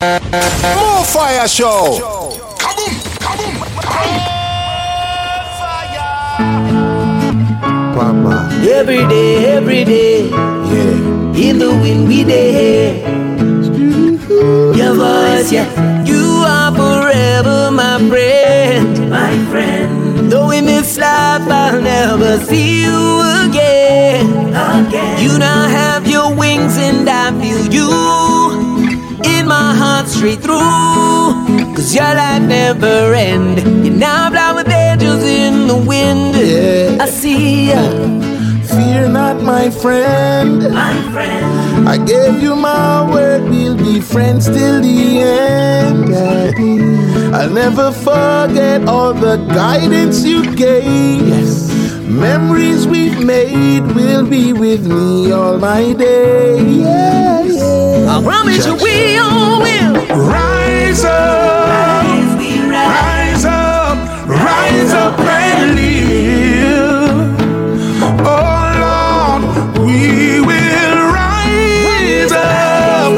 More Fire Show. Papa. Every day, every day, Yeah. in the wind we day. Your voice, yeah. You are forever my friend, my friend. Though in this life I'll never see you again. Again. You now have your wings and I feel you in straight through. Cause your life never end. You now fly with angels in the wind. I see ya. Fear not, my friend. My friend. I gave you my word, we'll be friends till the end. I'll never forget all the guidance you gave. Memories we've made will be with me all my days. I promise you we all will. Rise up, rise up, rise up and live. Oh Lord, we will rise up,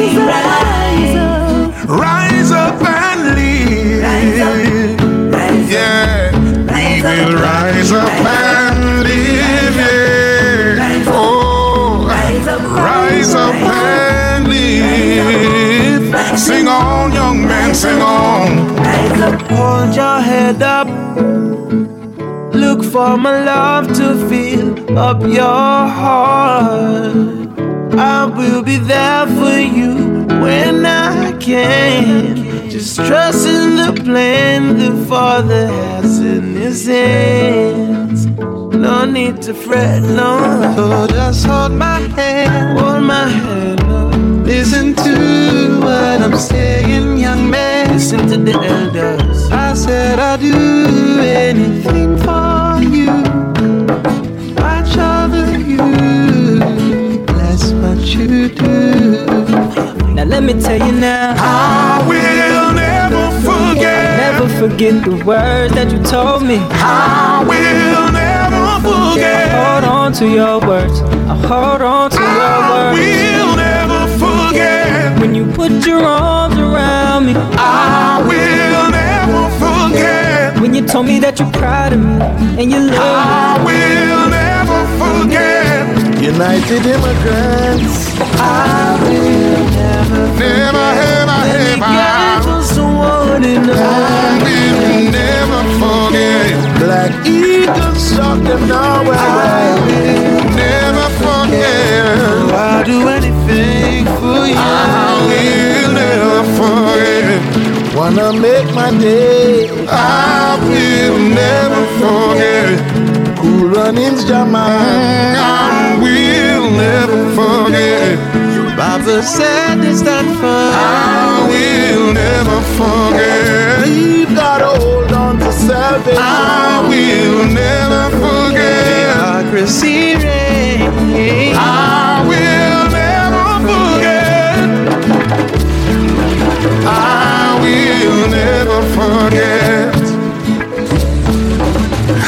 rise up. And live. Yeah, we will rise up. and Sing on, young man, sing on. Hold your head up. Look for my love to fill up your heart. I will be there for you when I can. Just trust in the plan the Father has in His hands. No need to fret, no. So just hold my hand, hold my hand. Listen to what I'm saying, young man. Listen to the elders. I said I'd do anything for you. Watch over you. That's what you do. Now let me tell you now. I will never forget. Never forget the words that you told me. I will never forget. Hold on to your words. I'll hold on to I your words. Put your arms around me. I will never forget. When you told me that you're proud of me and you I love me. I will never forget. United immigrants. I will never Never, ever, forget ever. for someone I will never forget. Black eagles shock them now. I will never forget. I'll do anything for you. I will never forget. Wanna make my day. I will never forget. Cool runnings, Jamal. I will never forget. Baba said it's not fun. I will never forget. We've gotta hold on to salvation. I will never forget. Democracy reigns. I will never I will never forget.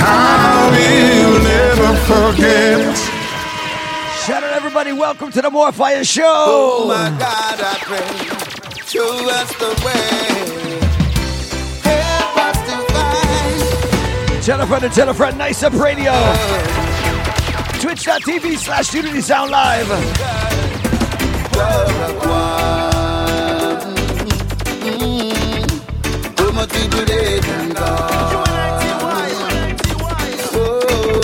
I will never forget. Shout out everybody, welcome to the More Fire Show. Oh my God, I pray, show us the way. Help us to find Tell a friend and tell a friend, Nice Up Radio. Twitch.tv slash Unity Sound Live. People dead and gone. Oh,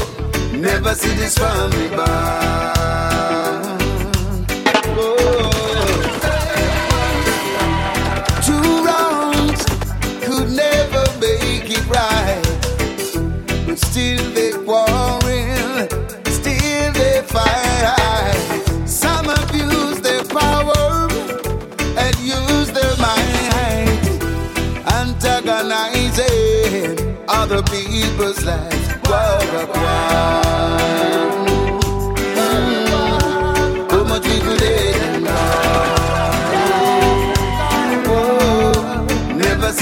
never see this family bond. Oh, two wrongs could never make it right, but still they quarrel, still they fight. Other people's lives. Wah. Mm. Too much. Oh, never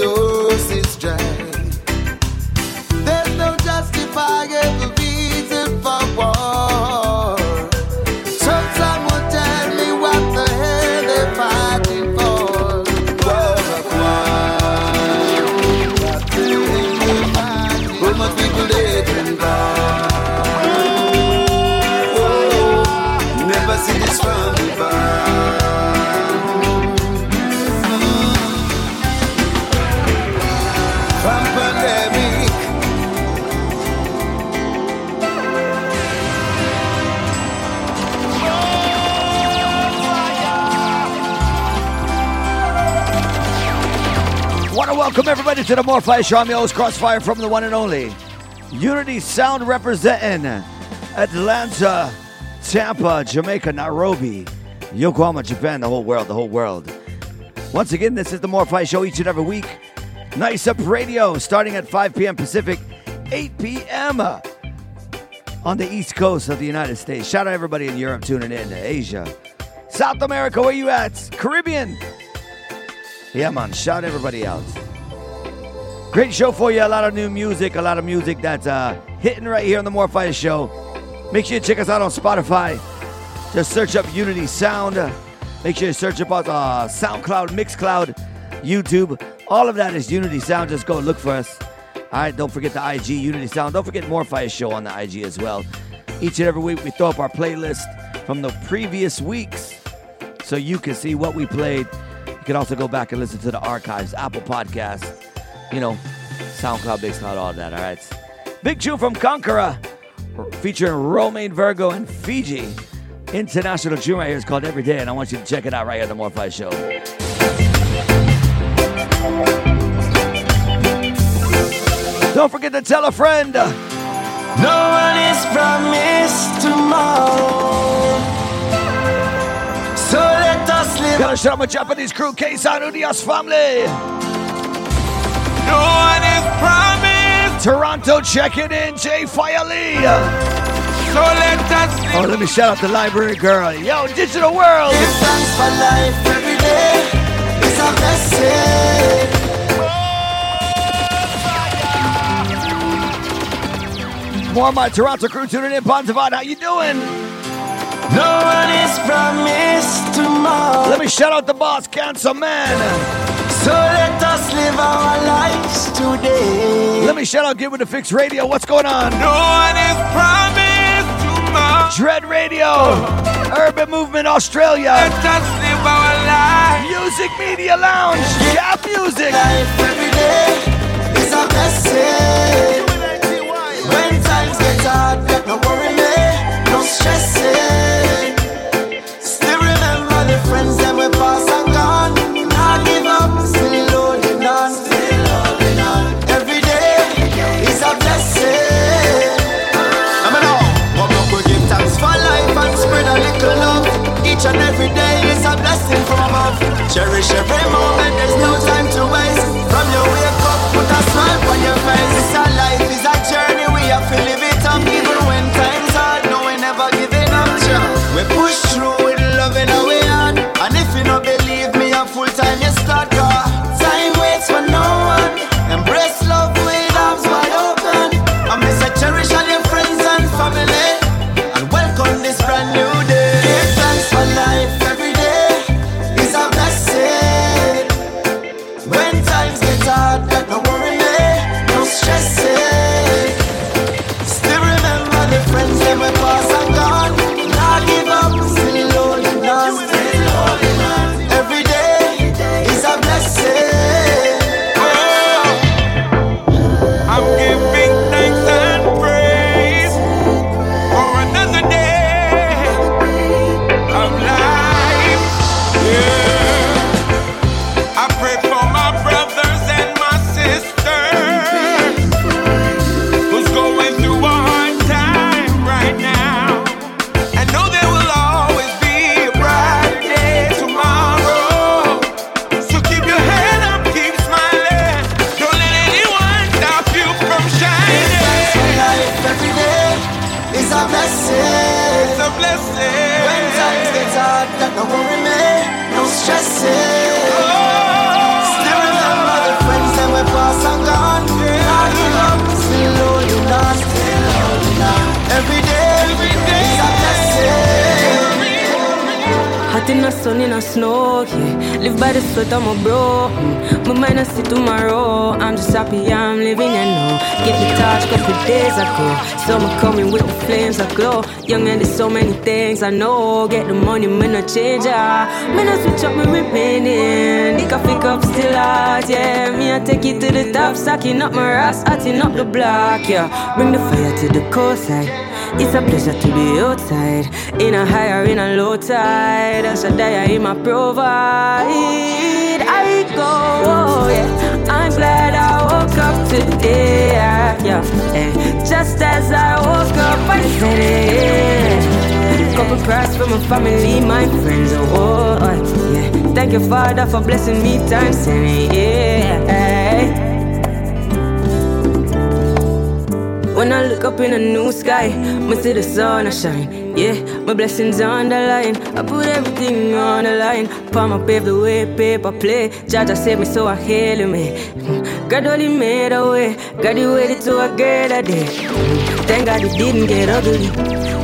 the welcome everybody to the More Fire Show. I'm your host, Crossfire from the one and only Unity Sound representing Atlanta, Tampa, Jamaica, Nairobi, Yokohama, Japan, the whole world, the whole world. Once again, this is the More Fire Show each and every week. Nice Up Radio, starting at 5 p.m. Pacific, 8 p.m. on the East Coast of the United States. Shout out everybody in Europe tuning in, Asia, South America, where you at? Caribbean. Yeah, man, shout everybody out. Great show for you. A lot of new music, a lot of music that's uh, hitting right here on the More Fire Show. Make sure you check us out on Spotify. Just search up Unity Sound. Make sure you search up uh, SoundCloud, Mixcloud, YouTube. All of that is Unity Sound. Just go look for us. All right, don't forget the IG, Unity Sound. Don't forget More Fire Show on the IG as well. Each and every week, we throw up our playlist from the previous weeks so you can see what we played. You can also go back and listen to the archives, Apple Podcasts, you know, SoundCloud, Mixcloud, all that, all right? Big tune from Conkarah featuring Romain Virgo and Fiji. International tune right here is called Every Day, and I want you to check it out right here on the More Fire Show. Don't forget to tell a friend. No one is promised tomorrow. So let us live. Gotta shout out my Japanese crew, Keisan Udias family. No one is promised. Toronto checking in, Jay Fire So let us. Oh, let me shout out the library girl. Yo, Digital World. Give thanks for life every day. It's a blessing. More of my Toronto crew tuning in. Bonzavat, how you doing? No one is promised tomorrow. Let me shout out the boss, Cancer Man. So let us live our lives today. Let me shout out Give It a Fix Radio. What's going on? No one is promised tomorrow. Dread Radio, Urban Movement Australia, Let us live our lives. Music Media Lounge, Gap Music. Life every day is a blessing. When times get hard, no worry me, no stressing. And every day is a blessing from above. Cherish every moment, there's no time to waste. From your wake up, put a smile on your face. It's a life, it's a journey, we have to live it up. Even when times hard, no, we never giving up. Jah. We push through with love in our heart. In the sun, in the snow, yeah. Live by the sweat of my bro. Mm. My mind see tomorrow. I'm just happy I'm living and know. Get the touch couple days ago. Summer coming with the flames that glow. Young and there's so many things I know. Get the money, man, I change, ah. Man, I switch up, me remaining. Nick, I pick up still hard, yeah. Me, I take it to the top, stacking up my ass, hotting up the block, yeah. Bring the fire to the coastside. It's a pleasure to be outside. In a high or in a low tide. I should die, I my provide. I go, oh, yeah. I'm glad I woke up today. Yeah, yeah. yeah. Just as I woke up, I said it. Couple prayers for my family, my friends. Oh, oh, yeah. Thank you, Father, for blessing me times ten. Yeah. When I look up in a new sky, I see the sun I shine. Yeah, my blessings on the line. I put everything on the line. Palm pave the way, paper play. Jaja save me, so I hail me. God only made a way. God you waited till I get a day. Thank God it didn't get ugly.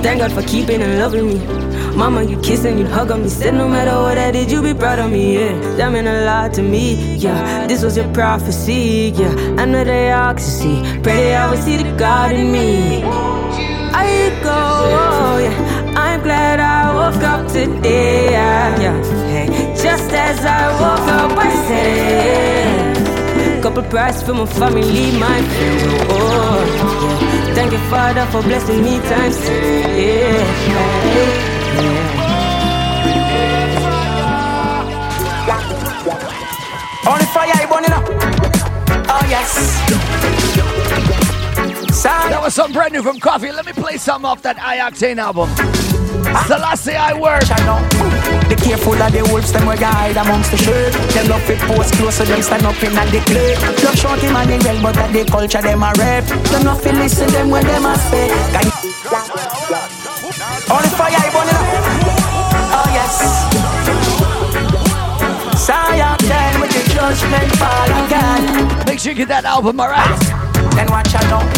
Thank God for keeping and loving me. Mama, you kiss and you hug on me. Said no matter what I did, you be proud of me. Yeah, that meant a lot to me. Yeah, this was your prophecy. Yeah, I know they to see. Pray they always see the God in me. I go, oh, yeah. I'm glad I woke up today. Yeah, yeah. Hey, just as I woke up, I said, couple prayers for my family, my friends. Oh, oh yeah. Thank you, Father, for blessing me times. Yeah. Only fire I burning up. Oh yes. Sound. That was something brand new from Koffee. Let me play some off that I-Octane album. Selassie I work. The careful of the wolves, them will guide amongst the shirt. Them love it post close, so them stand up in at the clip. Love short him and the well, but that the culture them a rap. Them not feel listen them when them a say. Saya then with the judgment fall again. Make sure you get that album, alright? Then watch out now.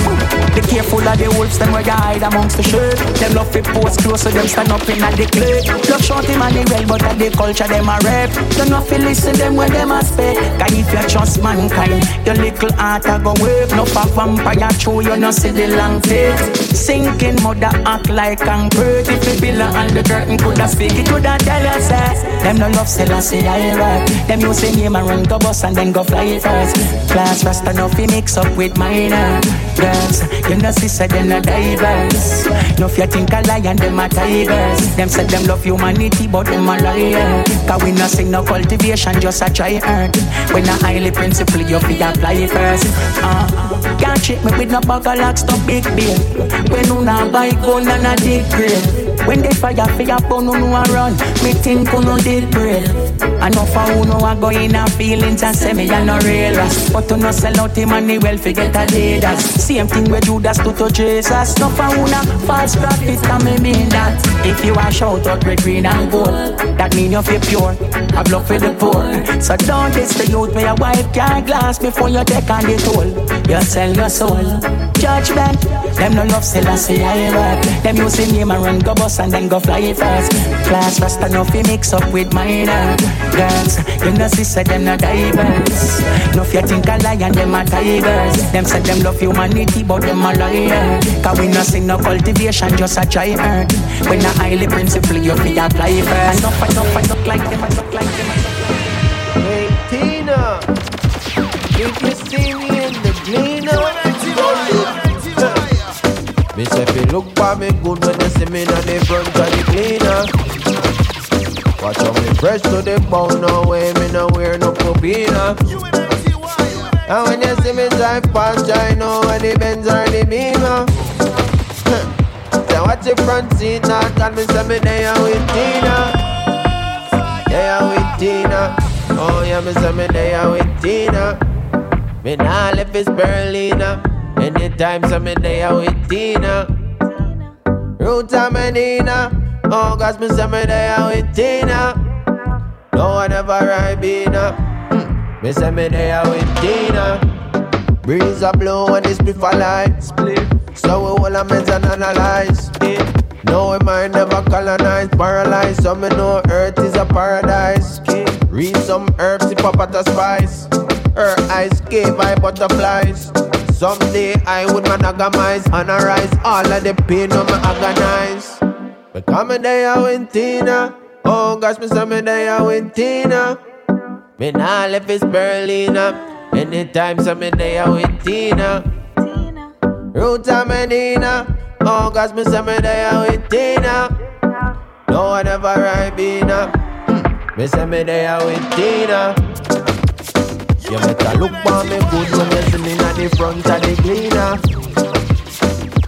Careful of the wolves, them will hide amongst the shirt. Them love it post close, so them stand up in the clay. Love short him and the well, but at the culture them a rap. Them not feel listen them when them a speak. Cause if you trust mankind, your little heart a go work. No for vampire true, you no see the long face. Sinking mother act like concrete. If the pillar and the curtain coulda speak, it coulda tell you say. Them no love Selassie I rap. Them use the name and run go bus and then go fly first. Class fast enough, he mix up with minor girls. You know, sister, them not diverse. No, you think a lion, them a tigers. Them say them love humanity, but them a liar. Cause we not sing no cultivation, just a try earn. When a highly principle, you feel apply first. Uh, can't treat me with no bag of locks, no big beer. When you not buy gun and a dig grill. When they fire for your phone, you know run. Me think you know did brave. I know for who know I go in a feelings and say me I no real But you know sell out him money well forget a leaders. Same thing we do that's to to Jesus. No for who know false prophet can me mean that. If you are shout out with green and gold, that mean you feel pure. Have love for the poor. So don't diss the youth with your white car glass before you take on the toll. You sell your soul. Judgment. Them no love still I say I rap. Them use the name and run go bus and then go fly it fast. Class fast enough fi mix up with minor girls. You know sister them not diverse. No if you think a lion them a tigers. Them say them love humanity but them a liar. Cause we no sing no cultivation just a try earn. When a highly principle you fi apply first. Enough enough enough like them enough like them. Hey Tina, if you see me in the gleaner. Me say fi look for me good when you see me on the front of the cleaner. Watch how me fresh to the bone, no way me no wear no copina. And when you see me drive past, I know where the Benz or the Beamer. Say watch the front seat, not tell me say me there with Tina. There with Tina. Oh yeah, me say me there with Tina. Me nah left is Berlina. Anytime some day with Tina. Root Medina. Oh, gosh, me some day with Tina. No one ever ride Bina. Mm. Me say me there with Tina. Breeze a blow and this before light. Split. So we all a men's and analyze. Yeah. No, we might never colonize, paralyzed. Some me know earth is a paradise. Read some herbs, sip up at a spice. Her eyes gave by butterflies. Someday I would monogamize, analyze all of the pain of my agonize. But come a day I win Tina. Oh gosh, me some day I win Tina. Me nah left is Berlina. Anytime some day I win Tina. Ruta Medina. Oh gosh, me some day I win Tina. No one ever ride Bina. Hmm. Me say me day I win Tina. You better look for me good when you see me at the front of the cleaner.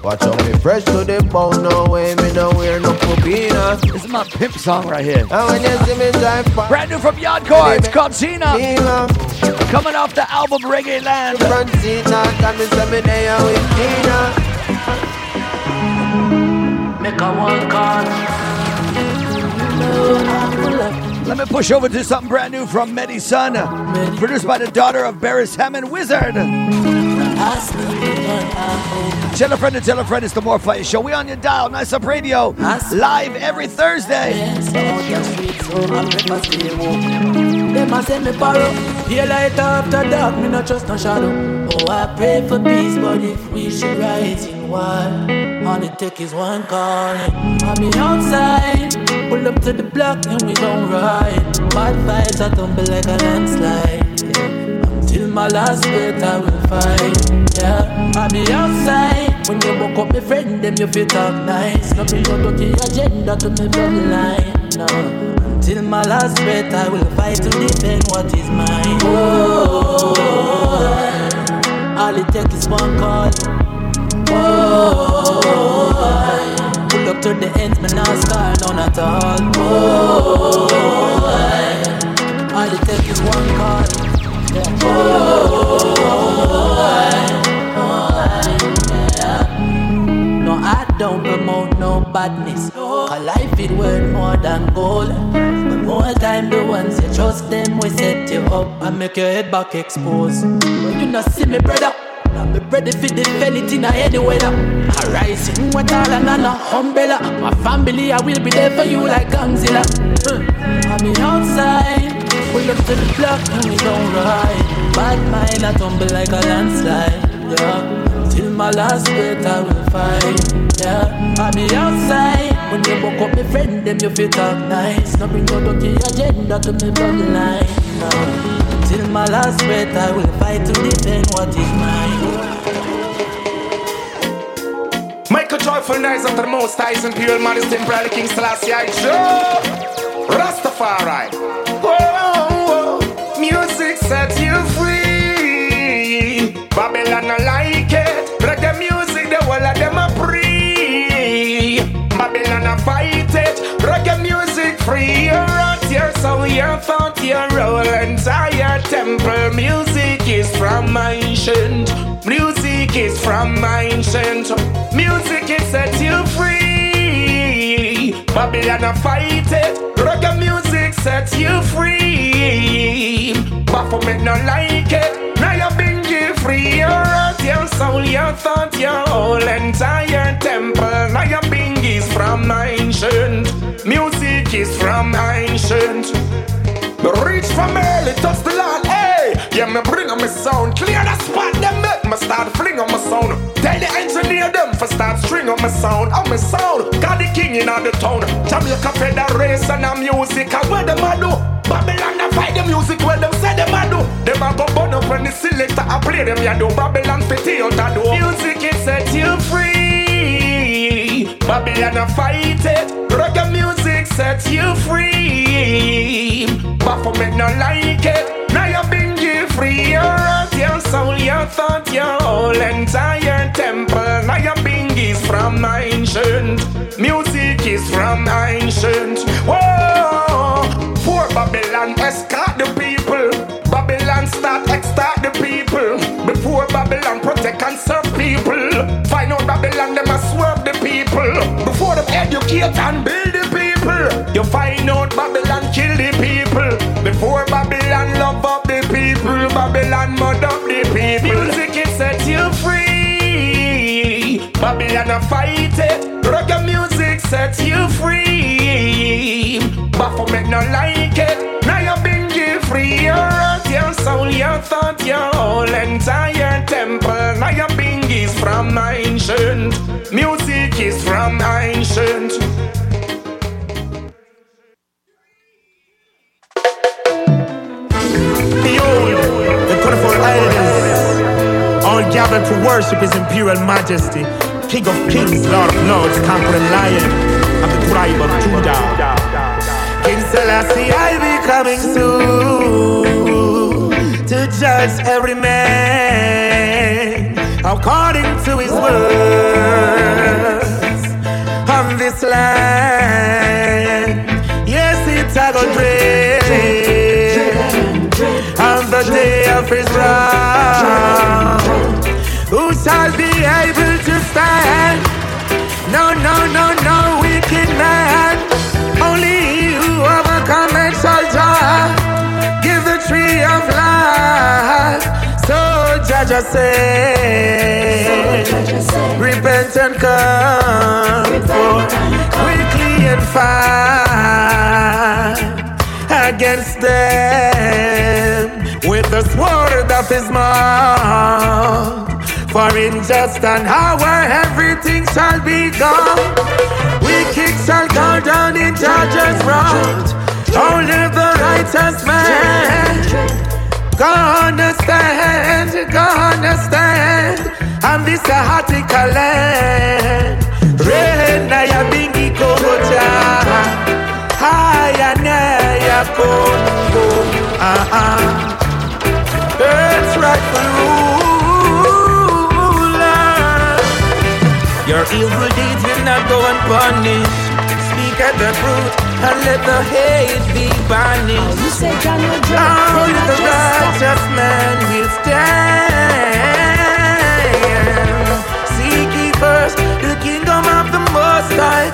Watch out me fresh to the bone, no way me no wear no pupina. This is my pimp song right here. And when you see me drive past, Brand new from Yardcore, it's called Cena. Coming off the album Reggae Land. front seat now, got me say me there with Tina. Make a one call. Let me push over to something brand new from Medi Sun, produced by the daughter of Barris Hammond Wizard. Tell a friend to tell a friend, it's the More Fire Show. We on your dial, Nice Up Radio, live every Thursday. Them a send me borrow. Here light after dark, me not trust no shadow. Oh, I pray for peace, but if we should rise in war All it take is one call I'll be outside Pull up to the block and we gon' ride. Bad vibes, I tumble like a landslide. Yeah. Until my last breath I will fight Yeah, I'll be outside When you walk up, my friend, them you feel talk nice. No bring no dirty agenda to me bloodline No Till my last breath, I will fight to defend what is mine. Oh, all it takes is one call. Oh, pull up to the ends, man, now scar none at all. Oh, all it takes is one call. No, don't promote no badness. Cause life is worth more than gold. But more time the ones you trust them will set you up and make your head back exposed. But you not see me, brother. I'm ready for defend it in any weather. I rise in all and an umbrella. My family, I will be there for you like Gangzilla. I'm in outside. Pull up to the block and we don't ride. Bad mind, I tumble like a landslide. Yeah. My last breath I will fight. Yeah, I be outside. When you walk up, my friend, them you feel talk nice. No bring no dirty agenda to me bloodline. No. Till my last breath I will fight to defend what is mine. Michael Joyful Nice of the Most and Pure Man is temporarily King Selassie I Rastafari whoa, whoa. Music sets you free. Your heart, your soul, your thought, your whole entire temple Music is from ancient. Music is from ancient. Music it set you free. Babylon I fight it. Reggae music set you free. Baphomet no like it. Now you been free. Your heart, your soul, your thought, your whole entire temple. Now your bing is from ancient is from ancient. Me reach from early, touch the land, hey! Yeah, me bring on my sound. Clear the spot, them make me start fling on my sound. Tell the engineer them for start string on my sound On my sound, got the king in the town. Jamaica Federation of music, and where them a do? Babylon a fight the music, where them say them a do? Them a go burn up when the selector a play them ya do. Babylon fit out a do. Music it set you free. Babylon a fight it. Reggae sets you free. Baphomet no like it. Now you been give free. Your heart, your soul, your thought, your whole entire temple. Now your bing is from ancient. Music is from ancient. Whoa. For Babylon escort the people. Babylon start extort the people. Before Babylon protect and serve people. Find out Babylon them a swerve the people. Before them educate and build mud up the people Music it set you free Babylon a fight it Reggae music sets you free. Baphomet no like it. Now you been give free your heart, your soul, your thought, your whole entire temple. Now your bing is from ancient. Music is from ancient. Gathered to worship His imperial majesty, King of kings, Lord of lords, conquering lion of the tribe of Judah. King Selassie, I'll be coming soon to judge every man according to his words on this land. Who shall be able to stand? No, no, no, no, wicked man. Only he who overcomes shall give the tree of life. So Judge I say, repent and come forth quickly and fight against them with the sword of his mouth. For in just an hour everything shall be gone. Wicked shall go down in judge's road. Only the righteous man gonna stand, gonna stand. And this a Hatika evil deeds will not go unpunished. Speak at the truth and let the hate be banished. Oh, you say John will Only the righteous man will stand. Seek ye first the kingdom of the Most High.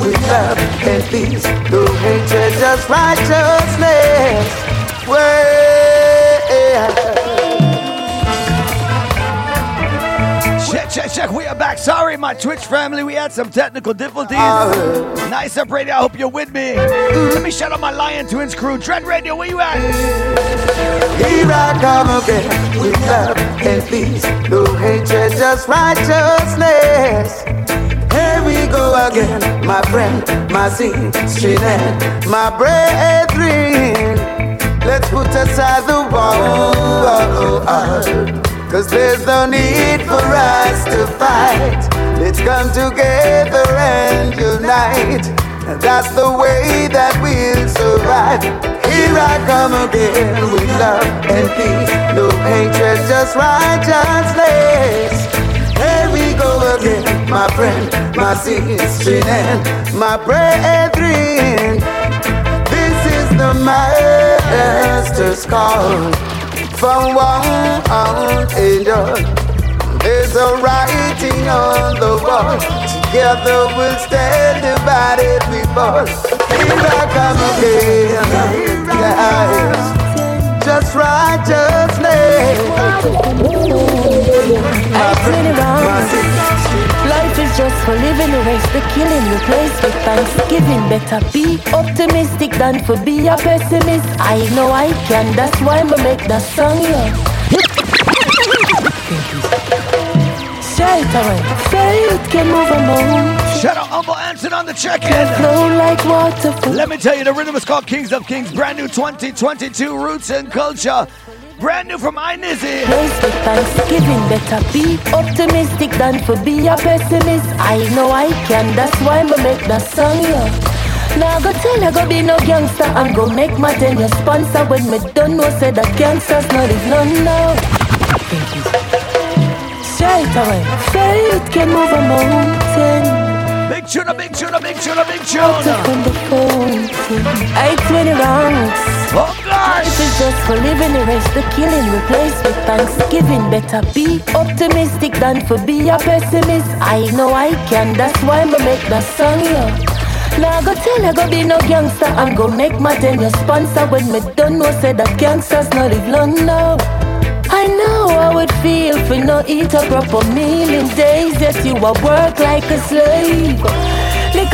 With love and peace. No hatred, just righteousness. Way. Check, check, check. We are back. Sorry, my Twitch family. We had some technical difficulties. Uh, nice up radio. I hope you're with me. Let me shout out my Lion Twins crew. Dread Radio, where you at? Here I come again with love and peace. No hatred, just righteousness. Go again, my friend, my sister, my brethren. Let's put aside the war, cause there's no need for us to fight. Let's come together and unite. And that's the way that we'll survive. Here I come again with love and peace. No hatred, just righteousness. Here we go again, my friend, my sister, and my brethren. This is the master's call from one angel. There's a writing on the wall. Together we'll stand divided we fall. Here I come again, guys. Just righteousness. I turn around. Life is just for living, erase the killing, replace with thanksgiving. Better be optimistic than for be a pessimist. I know I can, that's why I'ma make the song, yeah. Straight away, faith can move a mountain. Shout out Humble Anson on the check-in. Flow like water. Let me tell you, the rhythm is called Kings of Kings. Brand new 2022 Roots and Culture. Brand new from iNizzy. Place with thanksgiving, better be optimistic than for be a pessimist. I know I can, that's why I'ma make the song, yeah. Now go tell you go be no gangster and go make my ten your sponsor when me don't know say that gangsters not is none now. Straight away, faith can move a mountain. Big tune, a big tune, a big tune, a big Out tune. from the fountain. I twenty rounds. Oh Life gosh! is just for living, erase the killing, replace with thanksgiving. Better be optimistic than for be a pessimist. I know I can, that's why I'ma make the song, yeah. Now I go tell her go be no gangster and go make my ten your sponsor when me done know say that gangsters not live long now. I know how it feel for no eat a proper meal in days that you a work like a slave.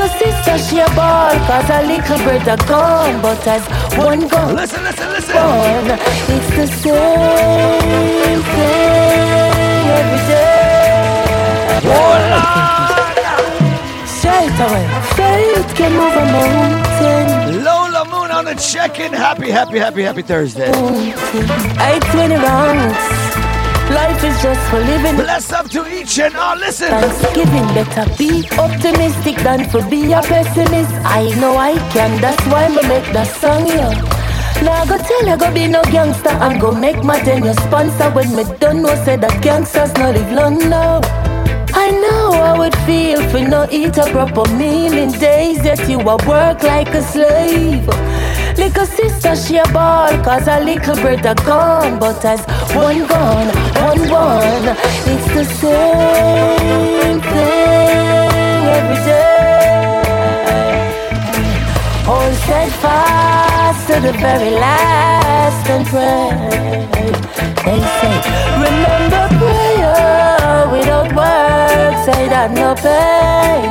Little sister she a ball cause a little brother gone But as one gone Listen, listen, listen. gone, It's the same thing every day. Straight away Faith can move a mountain. Lola Moon on the check-in. Happy, happy, happy, happy Thursday. I 20 rounds Life is just for living. Bless up to each and all. Listen. Thanksgiving better be optimistic than to be a pessimist. I know I can, that's why me make that song, yeah. Now I go tell you go be no gangster and go make my ten your sponsor when me done know say that gangsters no live long now. I know how it feel for no eat a proper meal in days that you a work like a slave. Little sister, she a ball, cause a little brother gone. But as one gone, one gone, it's the same thing every day. Hold steadfast to the very last and pray. They say, remember prayer without words, say that no pain,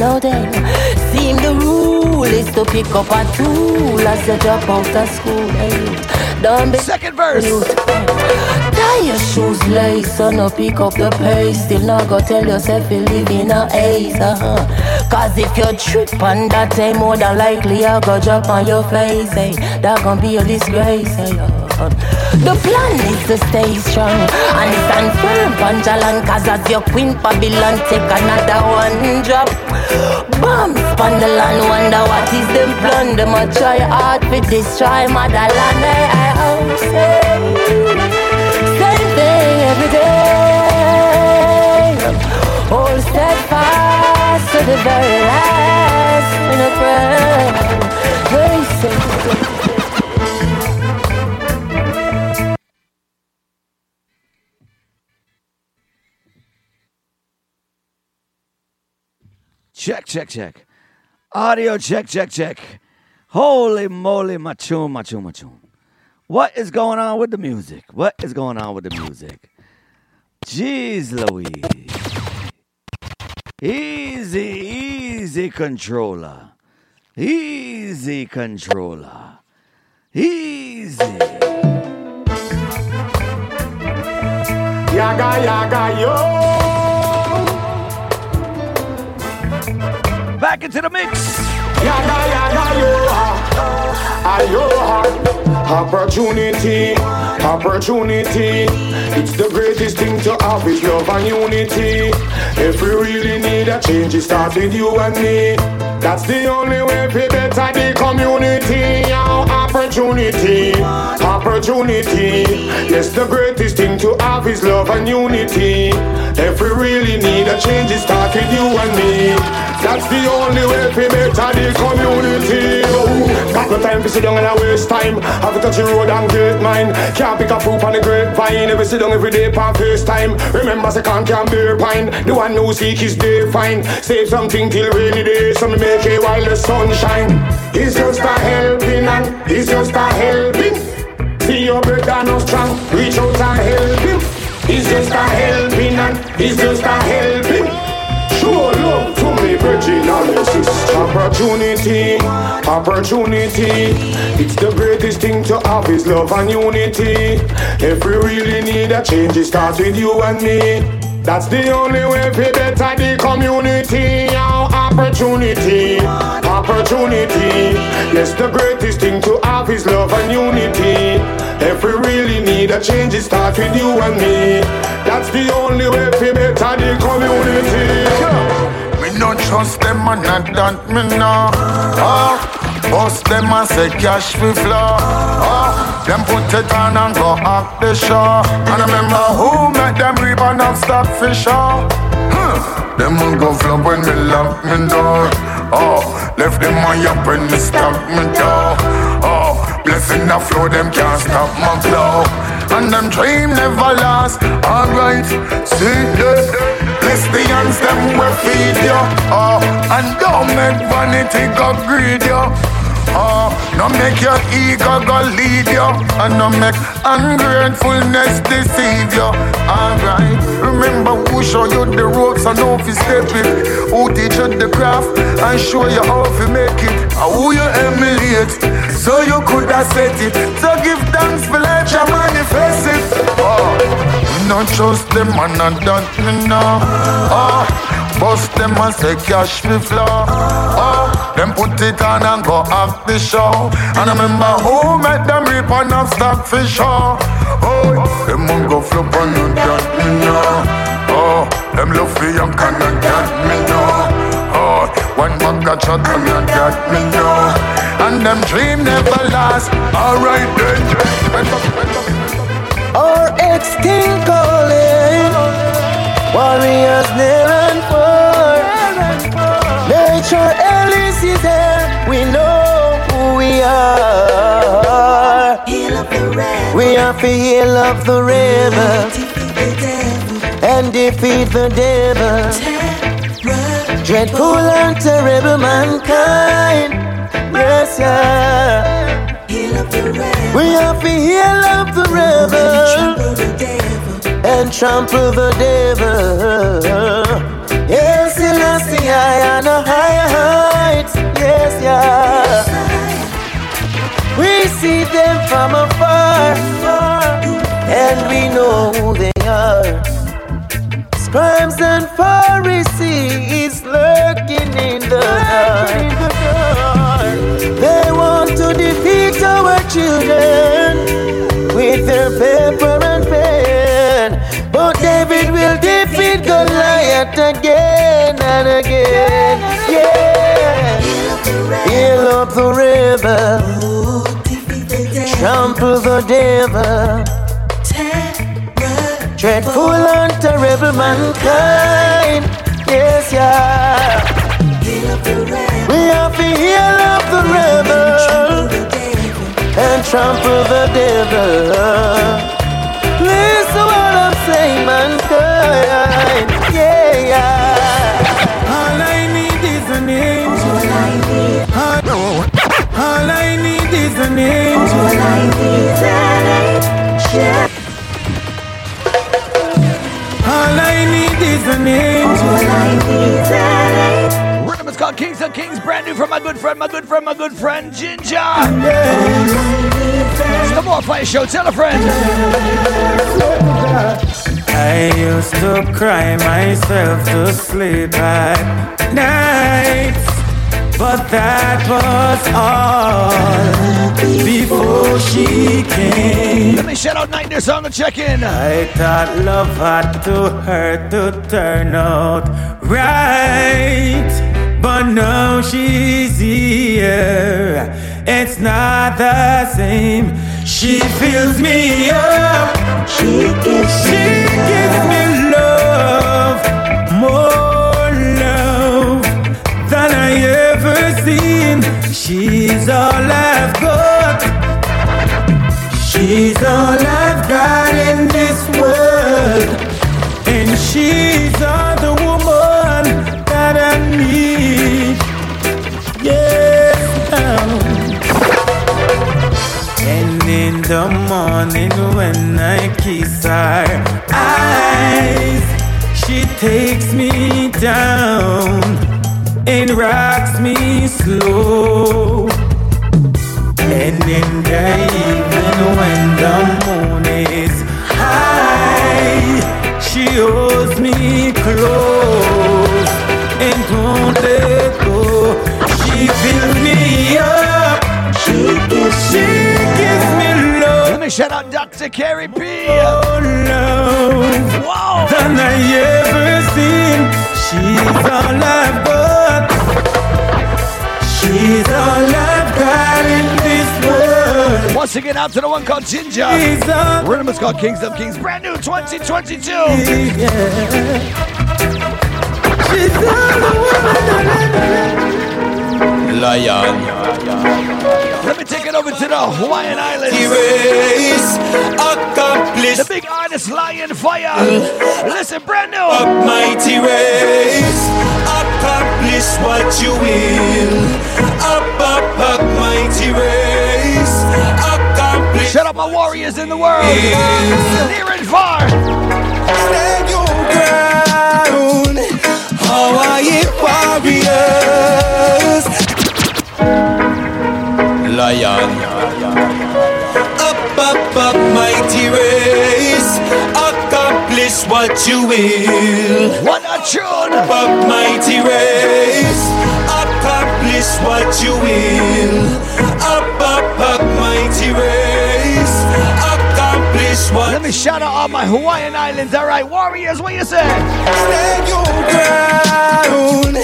no pain, no pain. Seem the rule is to pick up a tool as you drop out of school. Hey, don't be second verse. Tie your shoes lace, so no pick up the pace. Still not go tell yourself you live in a haze. Uh-huh. Cause if you trip on that day, more than likely I go drop on your face. Hey, that gon' be a disgrace. Hey, uh. The plan is to stay strong and stand firm, Panjalan. Cause as your queen Babylon, take another one drop. Bombs on the land, wonder what is them plan. Them a try hard to destroy motherland. I hope say same thing every day. Hold steadfast to the very last in a prayer. Very Check, check, check. Audio check, check, check. Holy moly, machoon, machoon, machoon. What is going on with the music? What is going on with the music? Jeez Louise. Easy, easy controller. Easy controller. Easy. Yaga, yaga, yo. Back into the mix. Yaga, yaga, yo. Ayo, Opportunity, opportunity. It's the greatest thing to have is love and unity. If we really need a change, it starts with you and me. That's the only way to better the community. Yo, opportunity, opportunity. Yes, the greatest thing to have is love and unity. If we really need a change, it starts with you and me. That's the only way to better the community. Got no time to sit down and I waste time. Have to touch the road and get mine. Can't pick a fruit on the grapevine. We sit down every day for first time. Remember, say can't can bear pine. The one who seek his day fine. Save something till rainy day. So make it while the sun shine. It's just a helping and it's just a helping. See your brother no strong. Reach out and help him. He's just a helping and he's just a helping. Show love to me, virgin Opportunity, opportunity. It's the greatest thing to have is love and unity. If we really need a change, it starts with you and me. That's the only way to better the community. Opportunity, opportunity. Yes, the greatest thing to have is love and unity. If we really need a change, it starts with you and me. That's the only way to better the community. Me not trust them and not that me know. Oh. Ah, Bust them and say cash we flow. Oh, them put it on and go up the show. And I remember who make them reap and stock for sure. Them will go flop when me lock me door. Oh, left them money up when me stop me door. Oh, blessing the flow, them can't stop my flow. And them dream never last. Alright, see, yeah. bless the nutrients them will feed you. Oh, and don't make vanity go greed you. Oh, no make your ego go lead you And no make ungratefulness deceive you. Alright, remember who show you the ropes and how to step it. Who teach you the craft and show you how to make it. And who you emulate so you could have set it. So give thanks for let you manifest it. Oh, not trust them and not that me know. Oh Bust them and say cash me flow. Oh, them put it on and go off the show. And I remember who made them rip on a stock for sure. Oh, them won't go flip on you, that me know. Oh, them love for young can and that me know. Oh, one man got shot and that me know. And them dream never last. Alright then. Our ex-king calling Warriors near and far are We are for heal of the river. And defeat the devil. Dreadful and terrible mankind. Yes, yeah we have to heal up the rebel and trample the devil. Yes, Selassie, I on a higher We see them from afar, and we know who they are. Scribes and Pharisees lurking in the dark. They want to defeat our children with their paper and pen. But David will defeat Goliath again and again. Yeah. Heal up the river. Trample the devil. Dreadful and terrible mankind. Yes, yeah. We have to heal up the rebel and trample the devil. Listen what I'm saying, mankind. Yeah, yeah. All I need is an angel. All, all I need an angel. All I need is an angel. All I need is an angel. All I need is an angel. Rhythm is called Kings of Kings, brand new from my good friend, my good friend, my good friend Ginger. It's the More Fire Show. Tell a friend. I used to cry myself to sleep at night. But that was all before she came. Let me shout out Night Nurse on the check in. I thought love had to hurt to turn out right. But now she's here. It's not the same. She fills me up. She gives, she gives me love. More love than I ever seen. She's all I've got. She's all I've got in this world. And she's all the woman that I need. Yes, And in the morning when I kiss her eyes, she takes me down and rocks me slow. And in the evening when the moon is high, she holds me close and don't let go. She fills me up. She gives, she gives me love. Let me shout out Dr. Carrie P. Oh, love. Wow. Than I ever seen. She's all I've got. She's all I've got in this world. Once again, out to the one called Ginger. Rhythm is called Kings of Kings, brand new 2022. Yeah. She's all the woman Lion. Let me take it over to the Hawaiian Islands. Accomplished. The big artist Lion Fire. Listen, brand new. A mighty race accomplish what you will. Up, up, up, mighty race accomplish. Shut up, my warriors in the world. Near and far. Stand your ground. Hawaii warriors. Lion. Up, up, up, mighty race. Accomplish what you will. What a tune. Up, up, mighty race. Accomplish what you will. Up, up, up, mighty race. Accomplish what Let me shout out all my Hawaiian Islands. All right, warriors, what you say? Stand your ground,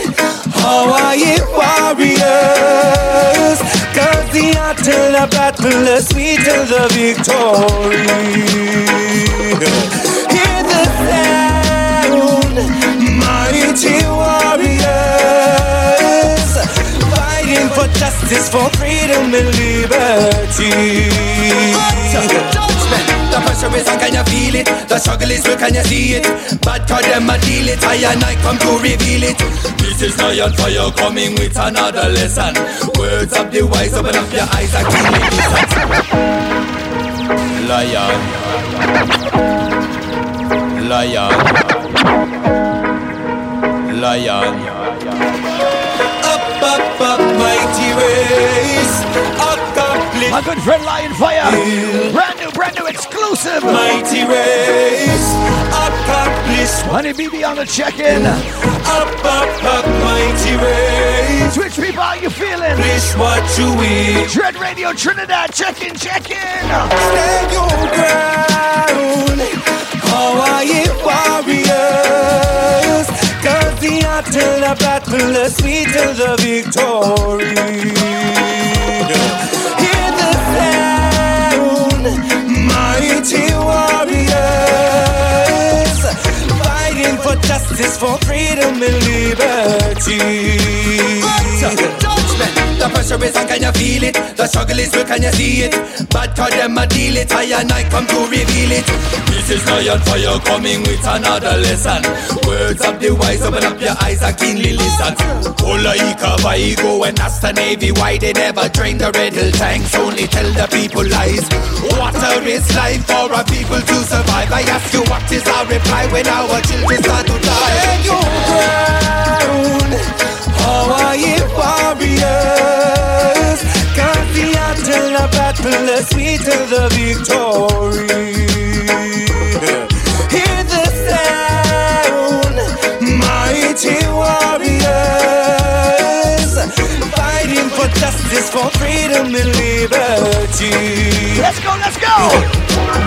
Oh, Hawaii warriors. Cause the until the battle, the sweet till the victory. Hear the sound, mighty warriors. Fighting for justice, for freedom and liberty. The pressure is on, can you feel it? The struggle is real, can you see it? Bad cause them a deal it, I and I come to reveal it. This is Lion Fire coming with another lesson. Words of the wise, open up your eyes and keep listen. Lion. Lion. Lion. Up, My good friend Lion Fire. Brand new, brand new exclusive. Mighty race. Accomplish. Honey BB on the check-in. Up, up, up, mighty race. Twitch people, how you feeling? Accomplish what you will. Dread Radio Trinidad, check in, check in. Stand your ground, Hawaii warriors. The until the battle, the sweet till the victory. Hear the sound, mighty warriors. Fighting for justice, for freedom and liberty. Uh, The pressure is on, can you feel it? The struggle is real, can you see it? Bad cause them a deal it, I I come to reveal it. This is Lion Fire coming with another lesson. Words of the wise, open up your eyes and keenly listen. Olaika, Vaigo, and Asta Navy, why they never train the Red Hill tanks? Only tell the people lies. Water is life for our people to survive. I ask you, what is our reply when our children start to die? Stand your ground, Hawaii warriors. Cause the the battle, the sweet till the victory. Hear the sound, mighty warriors. Justice, for freedom and liberty. Let's go, let's go.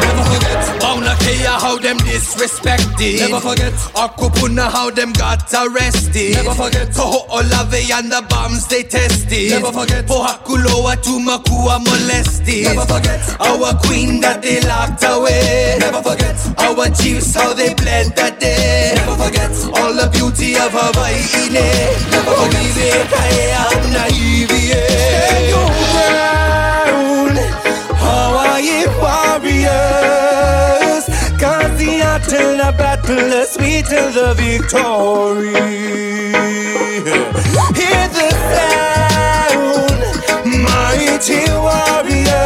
Never forget. Mauna Kea how them disrespected. Never forget. Akupuna how them got arrested. Never forget. Kahoolawe and the bombs they tested. Never forget. Pohakuloa Tumakua molested. Never forget. Our queen that they locked away. Never forget. Our chiefs how they bled that day. Never forget. All the beauty of Hawaii Never forget. Kaya naive Cause the battle, the sweet till the victory. Hear the sound, mighty warriors.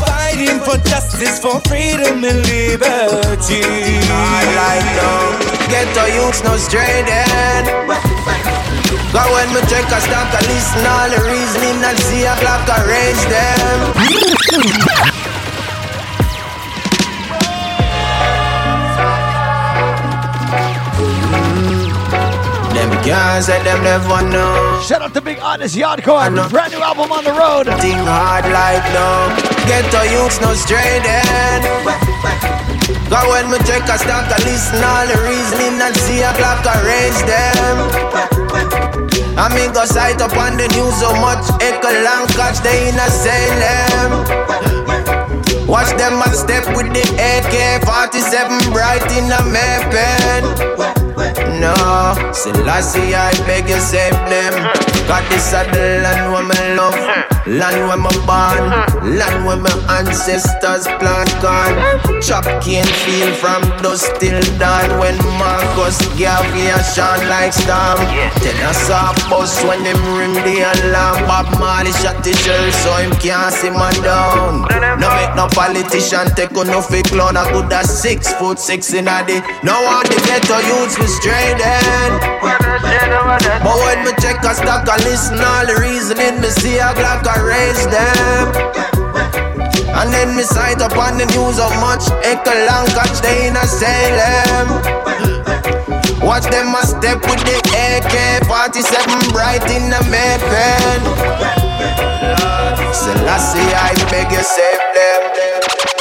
Fighting for justice, for freedom and liberty. I like no Get to youths no straying Cause when me check a stop I listen all the reasoning And see a clock arrange them. Mm. Them can't them never know. Shout out to big artist Yaadcore. Brand new album on the road. Think hard like no Get to youths no straying Cause when me check a stop I listen all the reasoning And see a clock arrange them I mean go sight up on the news so much Echo long catch they in a Salem Watch them a step with the AK-47 bright in a pen. No, Selassie, I beg you save them. Got this saddle and where my love, land where my born, land where my ancestors plant corn. Chop cane feel from dust till dawn when Marcus Garvey a shine like storm. Then I saw bus when them ring the alarm. Bob Marley shot the shell so him can't see my down. No make no politician take on no fake clown. I could have six foot six in a day. No one to get to for straight. But when me check a stock, I listen all the reasoning, me see a Glock, I raise them. And then me sight up on the news how much Echo long catch they in a Salem. Watch them a step with the AK-47 bright in the Maypen. Selassie, I beg you save them.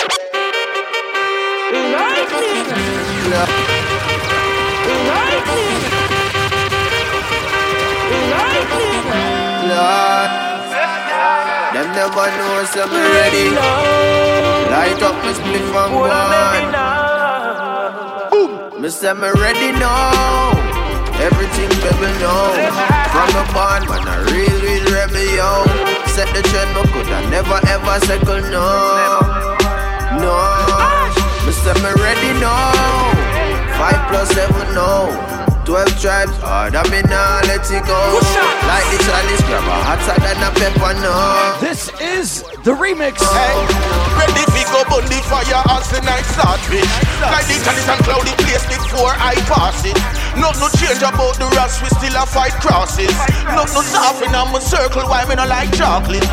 Never know so me ready. Light up me spliff and go on. Boom. Me say me ready now. Everything baby know. From a band man a real real rebel yo. Set the trend me coulda never ever second no. No. Me say me ready now. Five plus seven no. Twelve tribes, hard I me nah let it go. Like the chalice grabber, hotter than a pepper no. This is the remix. Hey, ready fi go burn the fire as the night start it. Like the chalice and cloudy place before I pass it. Not no change about the rust, we still a fight crosses. Not no soften on my circle, why me no like chocolate.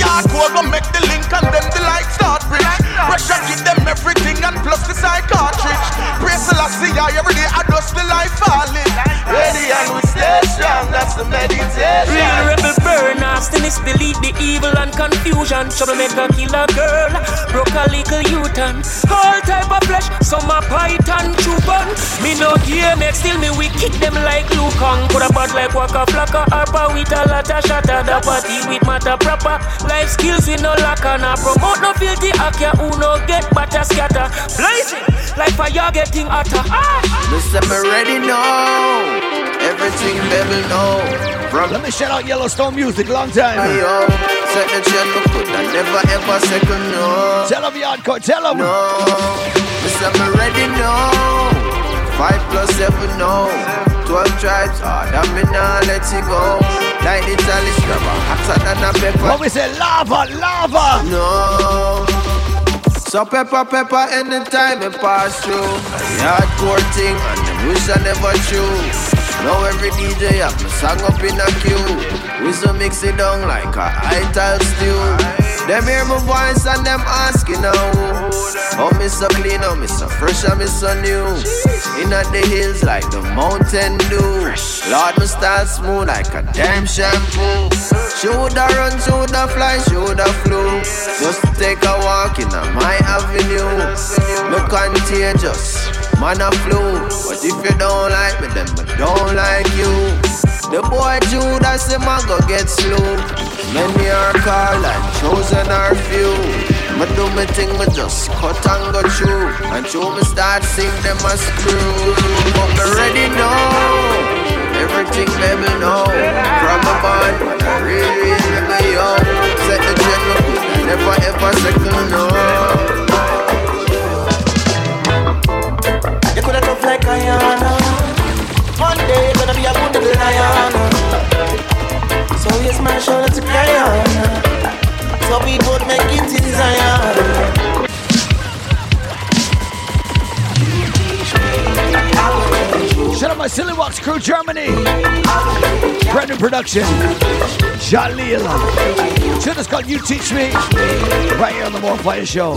Yard go go make the link and then the light start bridge. Pressure give them everything and plus the side cartridge. Praise Selassie, I every day I dust the life falling. Ready and we stay strong, that's the meditation. Real rebel burn, nastiness, delete the evil and confusion. Troublemaker, kill a girl, broke a little U-turn. All type of flesh, some a python chupan. Me no gear, make still me we kick them like Lucan. Put a bad like Waka Flocka, Harper with a lot of shatter. The party with matter proper. Life skills we no lack and I promote no filthy akia who no get butter scatter. Blazing, like fire getting hotter. Ah. Listen, me ready now. Everything baby know. From Let me shout out Yellowstone Music, long time. Yo, set the trend, me coulda never ever second no. Tell them, Yaadcore, tell them. No, listen, me ready now. Five plus seven no. Twelve tribes, ah, hard and me nah let it go. Like the chalice grabber, hotter than a pepper. What we say, lava, lava. No. So pepper, pepper, anytime it pass through. A hardcore thing, and them wish I never true. Now every DJ have my song up in a queue. We so mix it down like a ital stew. Them hear my voice and them asking now. Oh, me so clean, oh, me so fresh, oh, me so new. In the hills like the mountain dew. Lord, me style smooth like a damn shampoo. Shoulda run, shoulda fly, shoulda flew. Just take a walk in my avenue. Me contagious, man a flew. But if you don't like me, then I don't like you. The boy Judas, him a go get slew. Many are called and chosen are few. Me do me thing, me just cut and go through. And show me start sing them a screw. But me ready now. Everything baby know. From a band, when I really, really young. Set the general, never ever second no. Coulda tough like One day you're gonna be a good little lion. So you smash shoulder to cry on. So we both make it in Zion. Shout out my Silly Walks crew, Germany. Brand new production. Jalil. Should have called You Teach Me. Right here on the More Fire Show.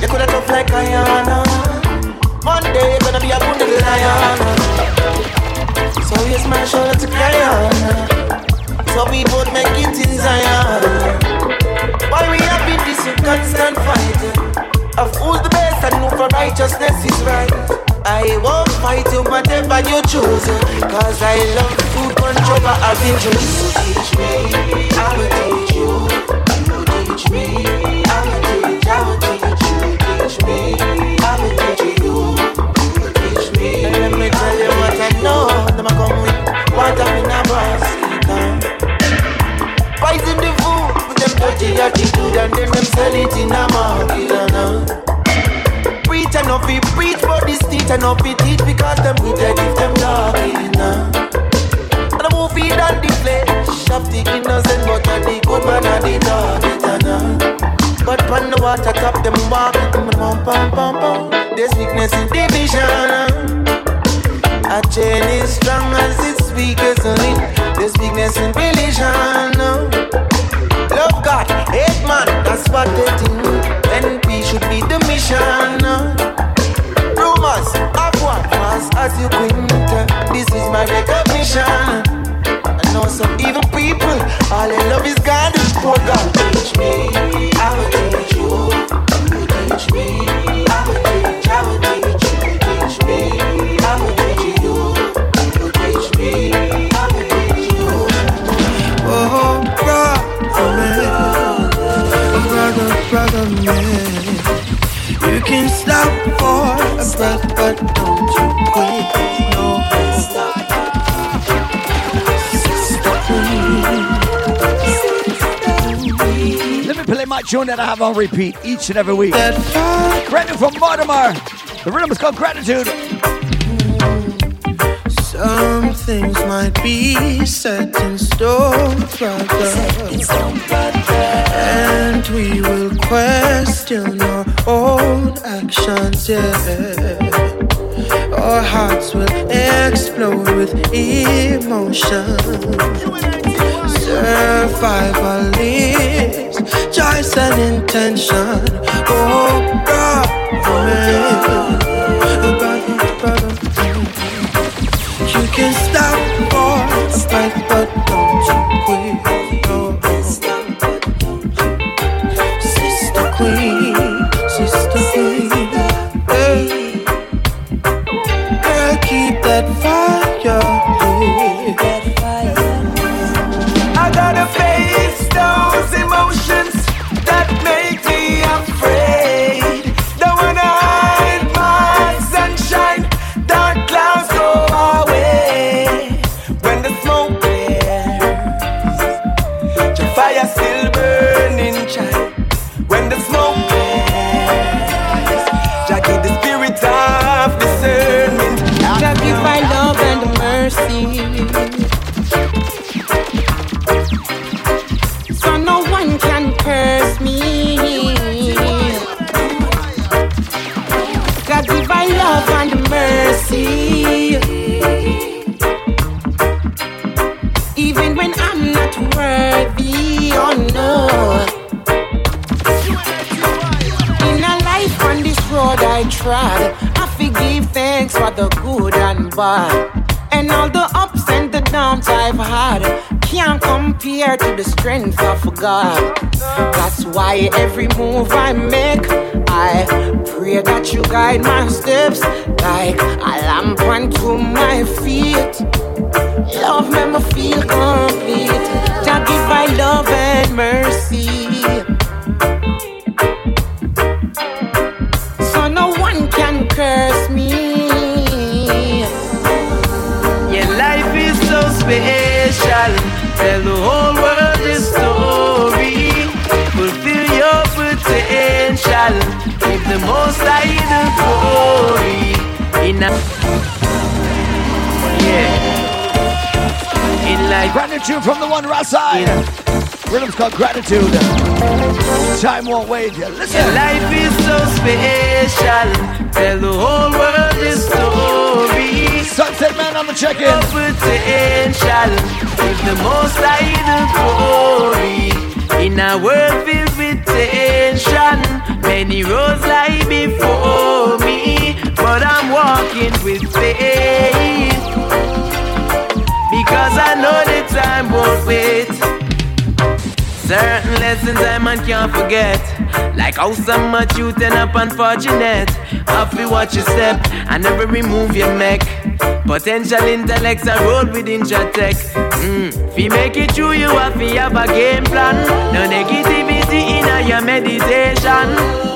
You coulda tough like. One day you're gonna be a good lion. So you smash shoulder to cry on. So we both make it in Zion. While we have been this constant fight of who's the best and who for righteousness is right. I won't fight you whatever you choose Cause I love food control You teach me, I will teach you You teach me, I will teach I will teach you teach me, want to it nervous. Poison the food with them dirty attitude and then them sell it in a market. Uh. Preach and not be preach, but this teach and not be teach because them with their give them talking. Uh. And I the movie and the flesh of the innocent, but not the good man and the target. Uh. But when the water cup them walk it, them pump pump pump. There's weakness in division. A chain is strong as it's weakest link. There's weakness in religion. Uh. Love God, hate man, that's what they think. NP should be the mission. Rumors of what fast as you quint. This is my recognition. I know some evil people, all they love is God. Poor God, teach me, I tune that I have on repeat each and every week. Brand new from Mortimer. The rhythm is called Gratitude. Some things might be set in stone, brother. And we will question our own actions, yeah. Our hearts will explode with emotion. Survival is choice and intention. Oh, brother, and. And all the ups and the downs I've had can't compare to the strength of God. That's why every move I make, I pray that you guide my steps like a lamp unto my feet. Love make me feel complete. Jah give my love and mercy. Glory. In a yeah. In life, Gratitude from the one right side. Rhythm's called Gratitude. Time won't wait. Yeah, Listen. Your life is so special. Tell the whole world your story. Sunset Man on the check-in. Your potential. Give the most high the glory. In a world filled with tension, many roads lie before me, but I'm walking with faith because I know the time won't wait. Certain lessons I man can't forget. Like how so much you turn up unfortunate. To watch your step and never remove your neck. Potential intellects are rolled with tech. Mm. You make it through, you have to have a game plan. No negativity in your meditation.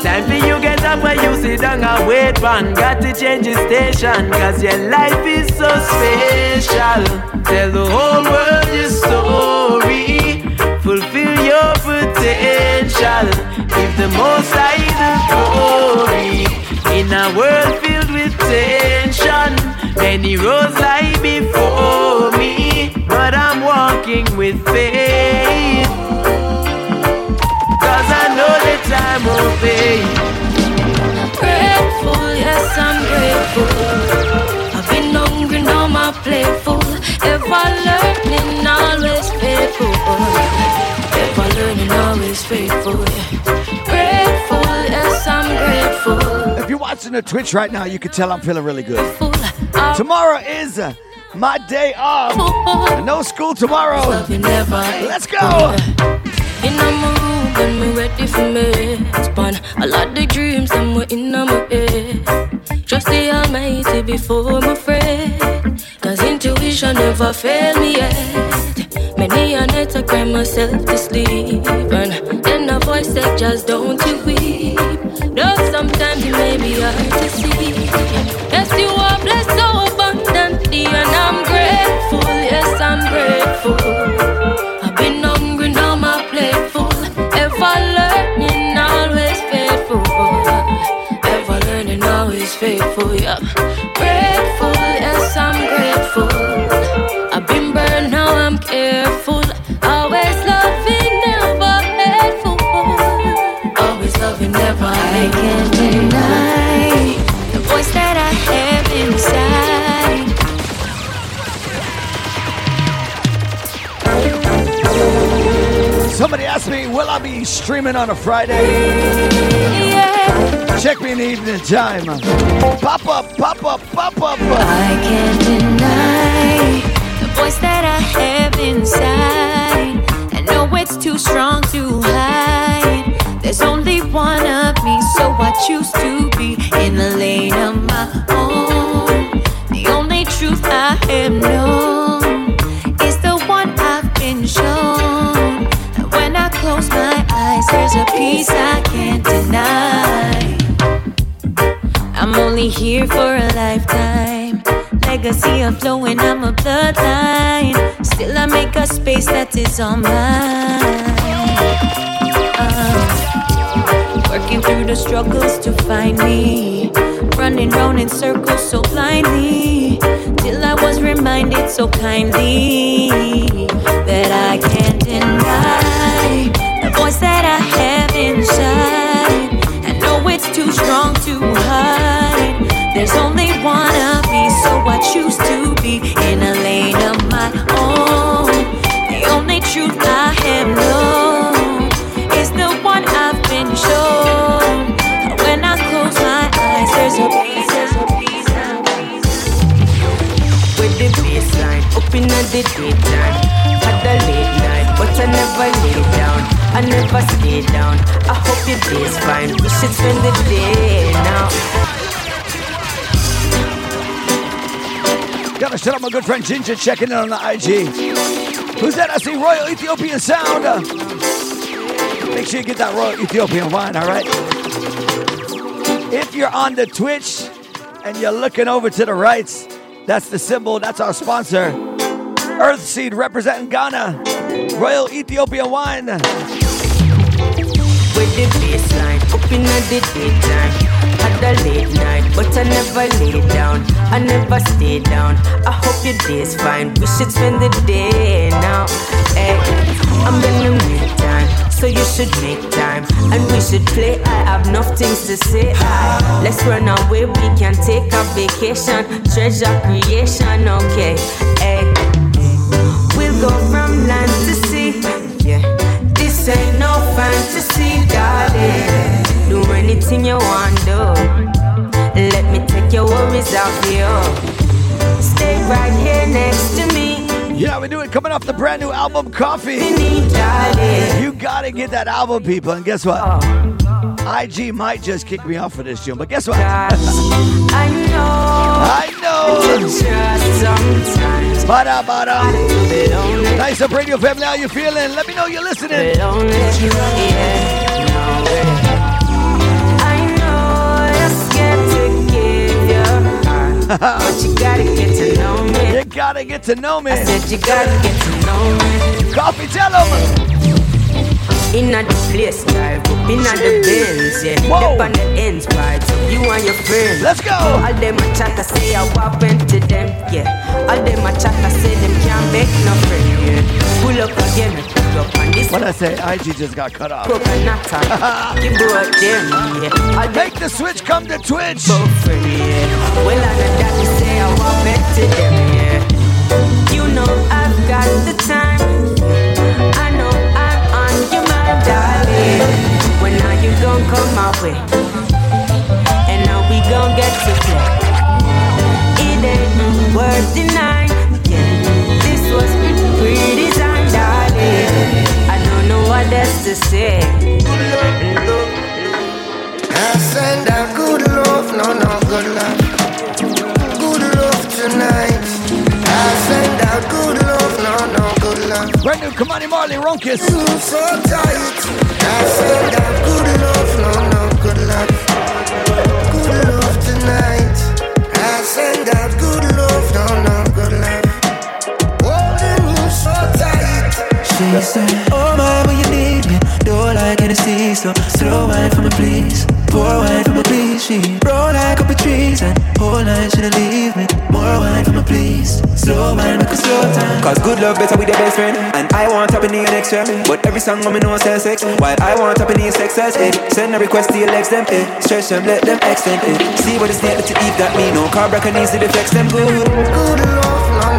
Time for you get up and you sit down and wait man. Got to change your station. Cause your life is so special. Tell the whole world your story. Fulfill your potential. Give the most high the glory. In a world filled with tension, many roads lie before me, walking with faith. Cause I know the time will pay. Grateful, yes, I'm grateful. I've been hungry, now my plate full. Ever learning, always faithful. Ever learning, always faithful. Grateful, yes, I'm grateful. If you're watching the Twitch right now, you can tell I'm feeling really good. Tomorrow is uh, my day off. No school tomorrow. Let's go. In my room, when me ready for me. Span a lot of dreams, them were in my head. Trust the Almighty before my afraid. Cause intuition never failed me yet. Many a night I cry myself to sleep. And then a voice said, just don't you weep. Though sometimes it may be hard to see. Yes, you are always faithful. Yeah, grateful. Yes, I'm grateful. I've been burned, now I'm careful. Always loving, never hateful. Always loving, never I can't deny the voice that I have inside. Somebody asked me, will I be streaming on a Friday? Check me in the evening time. Pop up, pop up, pop up. I can't deny the voice that I have inside. I know it's too strong to hide. There's only one of me, so I choose to be in the lane of my own. The only truth I have known peace I can't deny. I'm only here for a lifetime. Legacy of flowing, I'm a bloodline. Still, I make a space that is all mine. Uh, working through the struggles to find me. Running round in circles so blindly. Till I was reminded so kindly that I can't deny voice that I have inside. I know it's too strong to hide. There's only one of me, so I choose to be in a lane of my own. The only truth I have known is the one I've been shown. When I close my eyes, there's a peace, with the baseline up in the daytime. Had a late night, but I never lay down. I never stay down. I hope your day's fine. We should spend the day now. Gotta shout out my good friend Ginger checking in on the IG. Who's that? I see Royal Ethiopian Sound. Make sure you get that Royal Ethiopian wine, all right? If you're on the Twitch and you're looking over to the right, that's the symbol, that's our sponsor. Earthseed representing Ghana. Royal Ethiopian wine. with the baseline up in the daytime. Had a late night, but I never lay down. I never stay down. I hope your day's fine. We should spend the day now. Hey, I'm in the midtime, so you should make time. And we should play. I have enough things to say. Aye. Let's run away. We can take a vacation. Treasure creation, okay. Hey, go from land to sea. Yeah. This ain't no fantasy, darling. Do anything you want, do. Let me take your worries off you. Stay right here next to me. Yeah, we do it coming off the brand new album Koffee. You gotta get that album, people. And guess what? Oh. IG might just kick me off for this tune, but guess what? I know. I know. Bada bada. Nice up radio family. How you feeling? Let me know you're listening. I know you're scared to give your heart, but you gotta get to know me. You gotta get to know me. I said you gotta get to know me. Koffee, tell them. In the place, drive up in the Benz, yeah. Up on the ends, vibes up you and your friends. Let's go. All them a chat to say I went to them, yeah. All them a chat to say them can't make no friend, yeah. Pull up again, pull up on this. What I say? IG just got cut off. You brought them, yeah. All Make the switch come to Twitch. Friend, yeah. Well, I know that you say I went to them, yeah. You know I've got the time. When now you gon' come my way, and now we gon' get to play. It ain't worth denying. Yeah, this was pre-designed, darling. I don't know what else to say. I send out good love, no, no, good love. New Ky-Mani Marley Runkus. So good love, no, no, good love. Good love tonight. I send out good love, no, no, good love. Holding you so tight. She said, Oh my, when you need me, don't like Hennessy, so slow wine for me, please. Pour wine for me, please. She roll like up a trees and whole night she don't leave me. More wine for me, please. Slow wine, make a slow time. Cause good love better with your best friend, and I want happening next year. But every song I'm no say sex, while I want happening sex as eh. Send a request to your legs, them eh. Stretch them, let them extend eh. See what it's there to eat that me no car break and easy to flex them good. Good love, no,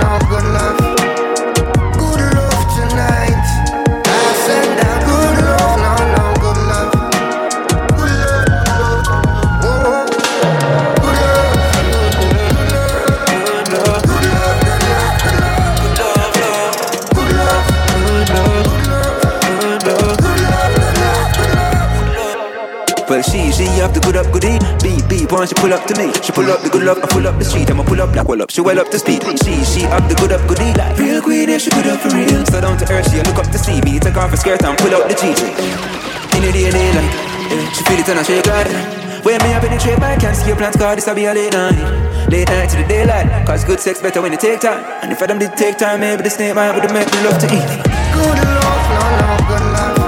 She pull up to me. She pull up the good love, I pull up the street. I'ma pull up black well up, she well up to speed. She, she up the good up goodie. Life. Real queen, yeah, she good up for real. So down to earth, she look up to see me. Take off her skirt and pull out the GG. In the daylight, yeah, she feel it and I shake right. When me I penetrate my can't see your plans, cause this will be a late night. Late night to the daylight, cause good sex better when it take time. And if I them did take time, maybe the snake man would make me love to eat. Good love, no, no, good love.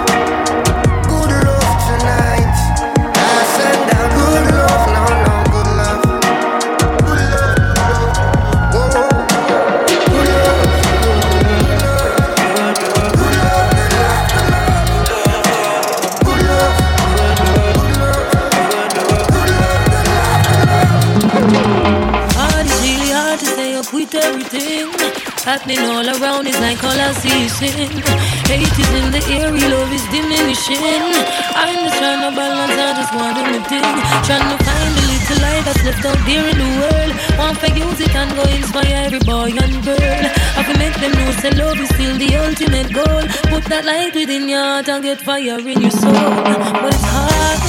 Happening all around. It's like all I see is sin. Hate is in the air, love is diminishing. I'm just trying to balance, I just want to. Trying to find a little light that's left out there in the world. Want to use it and go inspire every boy and girl. I can make them know say love is still the ultimate goal. Put that light within your heart and get fire in your soul. But it's hard.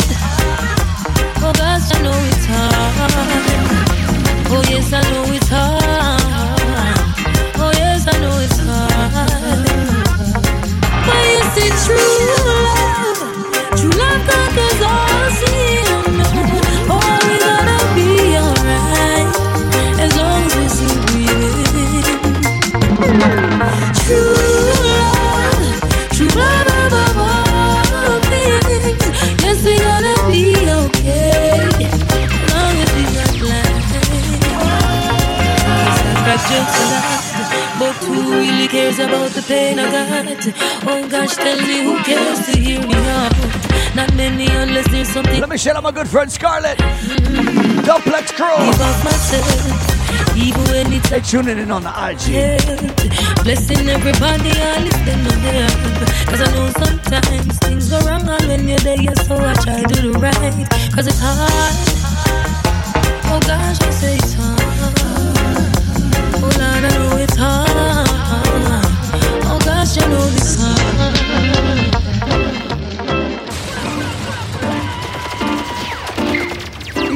Oh gosh, I know it's hard. Oh yes, I know it's hard. it's true. Pain I got? Oh gosh, tell me who cares to hear me out? Not many unless there's something. Let me shout out my good friend Scarlett. Duplex Crew. Myself, even when it's They tuning in on the IG. Blessing everybody, I listen lift them. Cause I know sometimes things go wrong, and when you're there, so I try to do the right. Cause it's hard. Oh gosh, I say it's hard. Oh Lord, I know it's hard. Each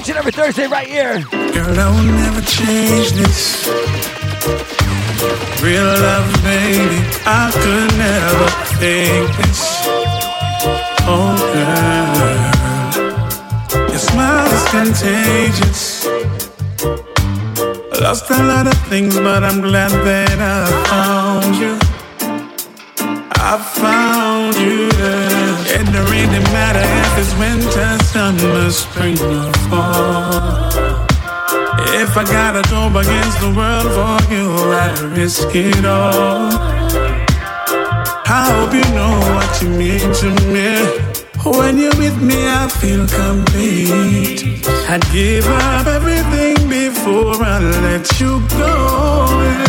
and every Thursday right here. Girl, I will never change this. Real love, baby, I could never this. Oh, girl, your smile is contagious. Lost a lot of things, but I'm glad that I found you. Spring or fall. If I gotta go against the world for you, I'd risk it all. I hope you know what you mean to me. When you're with me, I feel complete. I'd give up everything before I let you go.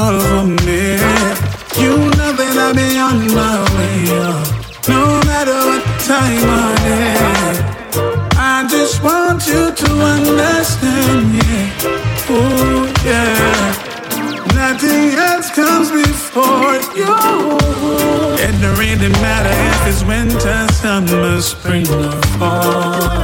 Call for me, you know that I'll be on my way. No matter what time of day, I just want you to understand, yeah. Oh, yeah. Nothing else comes before you. It don't really matter if it's winter, summer, spring, or fall.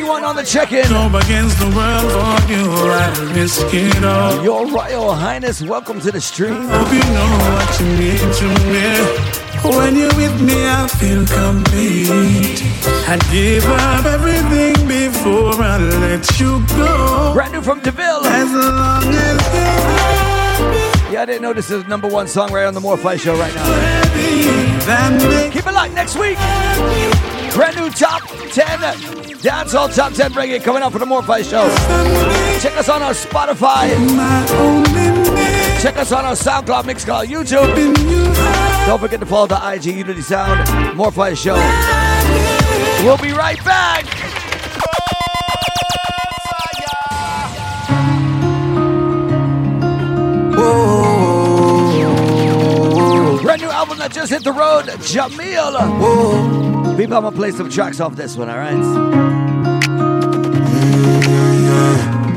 Anyone on the check-in. against the world for you, I risk it all. Your Royal Highness, welcome to the stream. Hope you know what you mean to me. When you're with me, I feel complete. I'd give up everything before I let you go. Brand new from DeVille. As long as Yeah, I didn't know this is number one song right on the Fire Show right now. Keep it locked next week. Brand new top 10 Dancehall Top 10 Reggae coming up for the Fire Show. Check us on our Spotify. Check us on our SoundCloud, Mixcloud, YouTube. Don't forget to follow the IG Unity Sound Fire Show. We'll be right back. Brand new album that just hit the road, Jahmiel. People, I'm gonna play some tracks off this one, alright?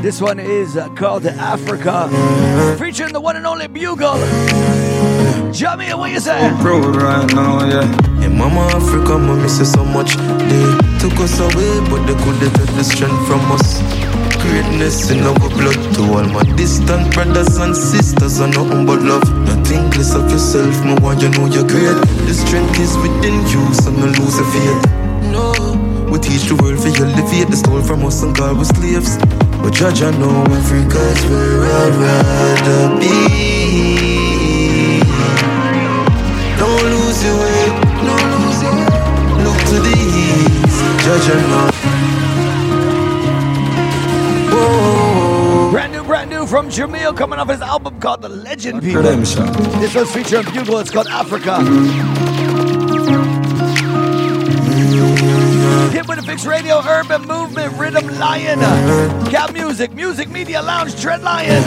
This one is uh, called Africa, featuring the one and only Bugle. Jamie, what you say? Proud right now, yeah. Hey, Mama Africa, mommy say so much. They took us away, but they couldn't take the strength from us. Greatness in our blood to all my distant brothers and sisters are nothing but love. Nothing less of yourself, more why you know you're great. The strength is within you, so no lose a faith. No, we teach the world for elevate the stole from us and God was slaves. But judge I know Africa's where I'd rather be. Don't lose your way, don't lose your way. Look to the east, judge I know. From Jahmiel coming off his album called The Legend People. This was featuring Bugle, it's called Africa. Hit with a fixed radio, urban movement, rhythm lion. Cap music, music media lounge, dread lion.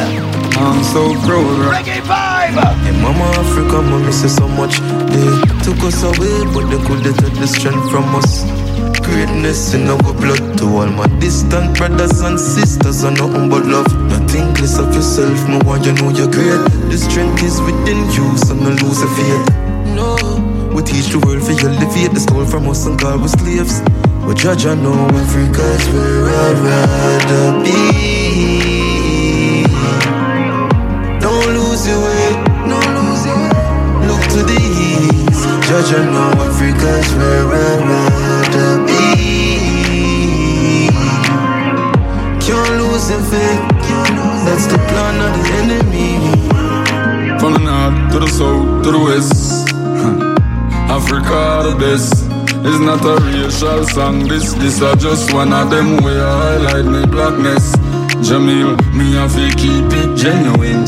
I'm so proud. Right? Reggae vibe. Hey, Mama Africa, mommy say so much. They took us away, but they couldn't take the strength from us. Greatness in our blood to all my distant brothers and sisters are nothing but love. Nothing less of yourself, more why you know you're great. The strength is within you, so no lose a faith. No, we teach the world for you elevate the stole from us and God was slaves. But judge I know Africa's where I'd rather be. Don't lose your way, no lose your way. Look to the east, judge I know Africa's where I'd rather Your faith, that's the plan of the enemy. From the north to the south to the west, Africa the best. It's not a racial song, this, this are just one of them where I highlight my blackness. Jahmiel, me have to keep it genuine.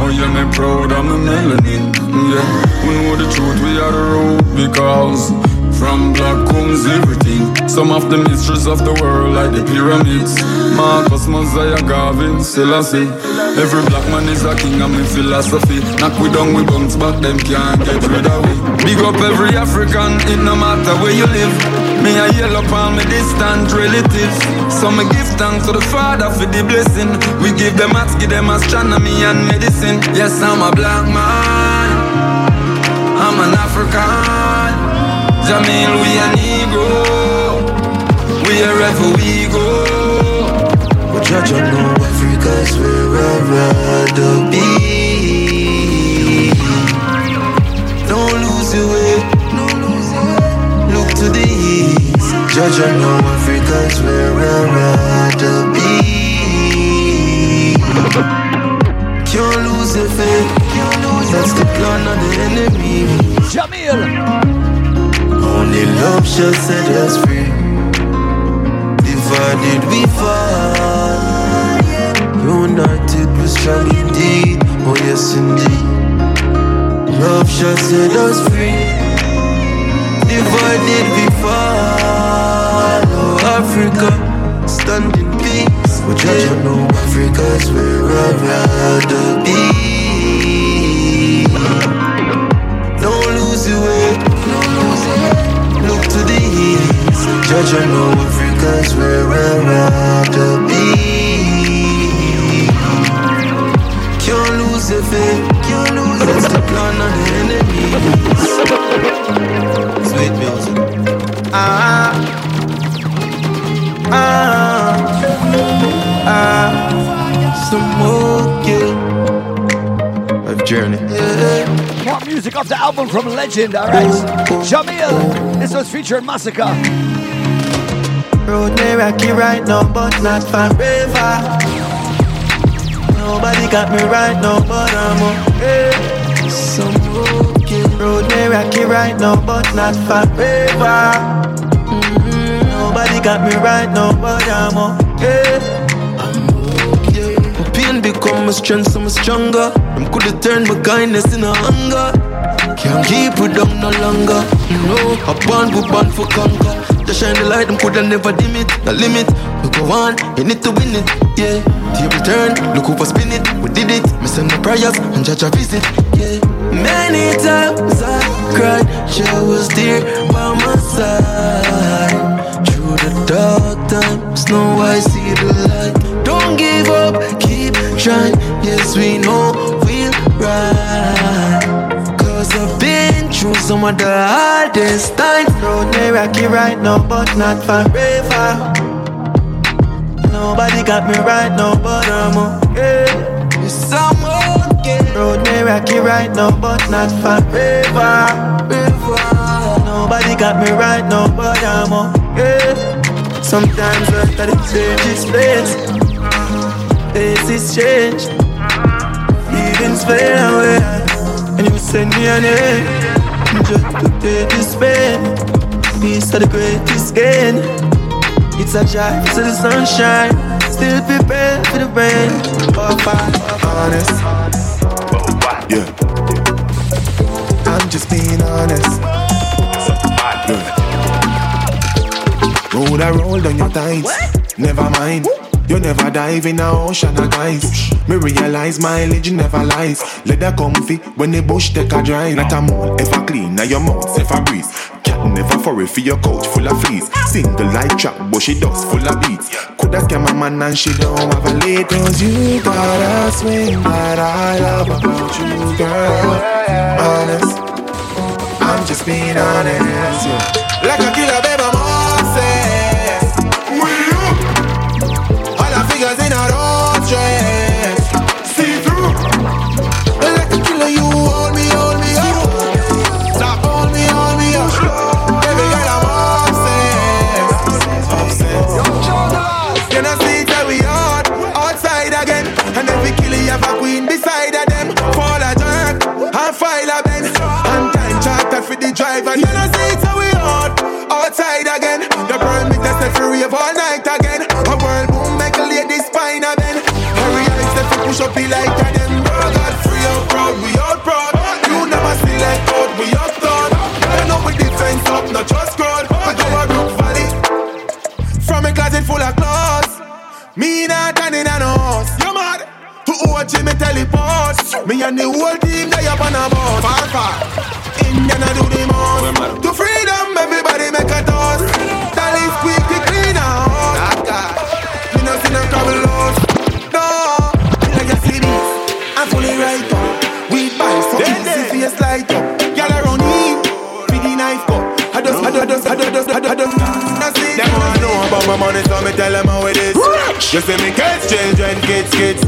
Oh yeah, me proud of my melanin. Yeah, we know the truth, we are the road because from black comes everything. Some of the mysteries of the world, like the pyramids. Marcus, Mosiah, Garvey, Selassie. Every black man is a king of my philosophy. Knock we down, we bounce back, them can't get rid of we. Big up every African, it no matter where you live. Me a yellow palm, me distant relatives. So me give thanks to the Father for the blessing. We give them maths, give them astronomy and medicine. Yes, I'm a black man. I'm an African. Jahmiel, we a Negro. Wherever we go. But judge on know Africa's where I'd rather be. Don't lose your way. Look to the east. Judge on know Africa's where I'd rather be. Can't lose your faith. That's the plan of the enemy. Jahmiel. Love shall set us free. Divided we fall. United we strong indeed. Oh yes indeed. Love shall set us free. Divided we fall. Oh Africa, stand in peace. But judge you oh, know Africa's where I'd rather be. You know Africa's where I'd rather be. Can't lose your faith. That's the plan of the enemy. Sweet music. Ah, ah, ah, some more, I've journeyed. More music off the album from Legend, alright? Jahmiel, this was featuring Masicka. Road may rocky right now, but not forever. Nobody got me right now, but I'm okay. Some okay. Road may rocky right now, but not forever. Mhm. Nobody got me right now, but I'm okay. Become my strength, so I'm stronger. Them coulda turned my kindness into hunger. Can't keep it down no longer. No, I born, we born for conquer. Just shine the light, them coulda never dim it. The limit, we go on, you need to win it. Yeah, table turn, look over spin it. We did it, me send my prayers and judge a visit. Yeah, many times I cried, she was there by my side. Through the dark times, now I see the light. Don't give up, keep trying. Yes, we know we'll rise. Cause I've been through some of the hardest times. Road may rocky right now, but not forever. Nobody got me right now, but I'm okay. Yes, I'm okay. Road may rocky right now, but not forever. Nobody got me right now, but I'm okay. Sometimes after the change is place, faces change, feelings fade away, and you send me an end just to take this pain. Peace of the greatest gain. It's a drive to the sunshine, still prepared for the rain. Oh, fine, honest. Yeah. I'm just being honest. Yeah. Road I roll down your thighs. Never mind. You never dive in a ocean of guys. Me realize mileage never lies. Leather comfy when the bush take a drive. Not a mole ever clean, now your mouth ever breeze. Cat never furry for your couch full of fleas. Single light trap, but she does full of beats. Coulda scam a man and she don't have a late. Cause you got a swing that I love about you, girl. Honest, I'm just being honest. Yeah. Like a killer, baby, the driver. You know, see that we hard outside again. The burn me test if rave all night again. A world boom make a lady spine a bend. Hurry up, step to push up the light of them. Girl, God free out proud, we out proud. You never see like out, we up down. You know we defense up, not just crowd. I go a Brook Valley. From a closet full of clothes. Me not turning on horse. You mad? To watch me teleport. Me and the whole team they up on a boat. Far, far. Indiana do the me tell them how it is. You see me kids, children, kids, kids.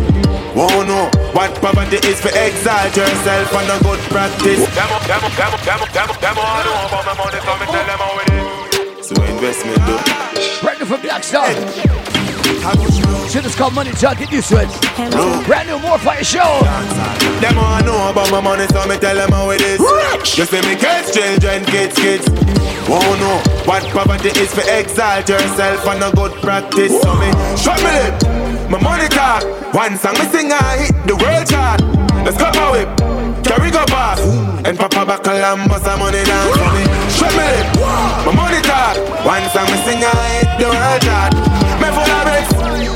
Won't know what poverty is for exalt yourself and a good practice. Them, them, them, them, them, them want know about my money, so me tell them how it is. So investment, though. Brand new from Black Star. Shit is called Money Talk, get used to it. Brand new More Fire Show. Them all know about my money, so me tell them how it is. You see me kids, children, kids, kids. Oh no, know what poverty is for exalt yourself and a good practice. So me show me lip, my money talk. One song me sing, I hit the world chart. Let's go my whip, carry go pass. And Papa buckle and bust some money down for me. Show me lip, my money talk. One song me sing, I hit the world chart. Me full of bricks,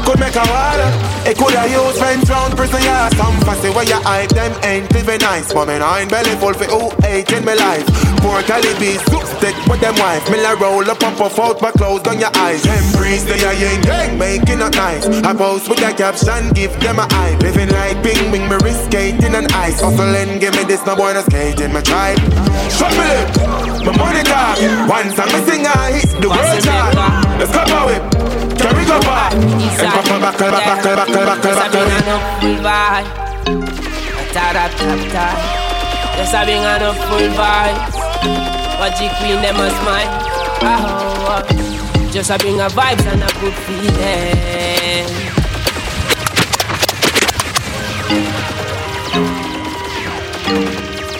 could make a water. It could have used friends round prison yard. Some fussy where you hide them ain't living nice. But me nine belly full for who eight in my life. Poor Calibi, soup stick with them wife. Me la roll up and puff out, but close down your eyes. Them breeze, they are yin yang, making it nice. I post with a caption, give them a eye. Living like bing bing, me risk skating and ice. Hustling, give me this, no boy, no skating, my tribe. Shut me lip, my money talk. One song me sing, I hit the world chart. Let's come out whip. Carry go back And buckle, buckle, buckle, buckle, buckle, buckle full vibe. Ta ta ta ta. Just having enough full vibe. But G Queen them a smile. Ah, oh, oh. Just having a vibes and a good feeling.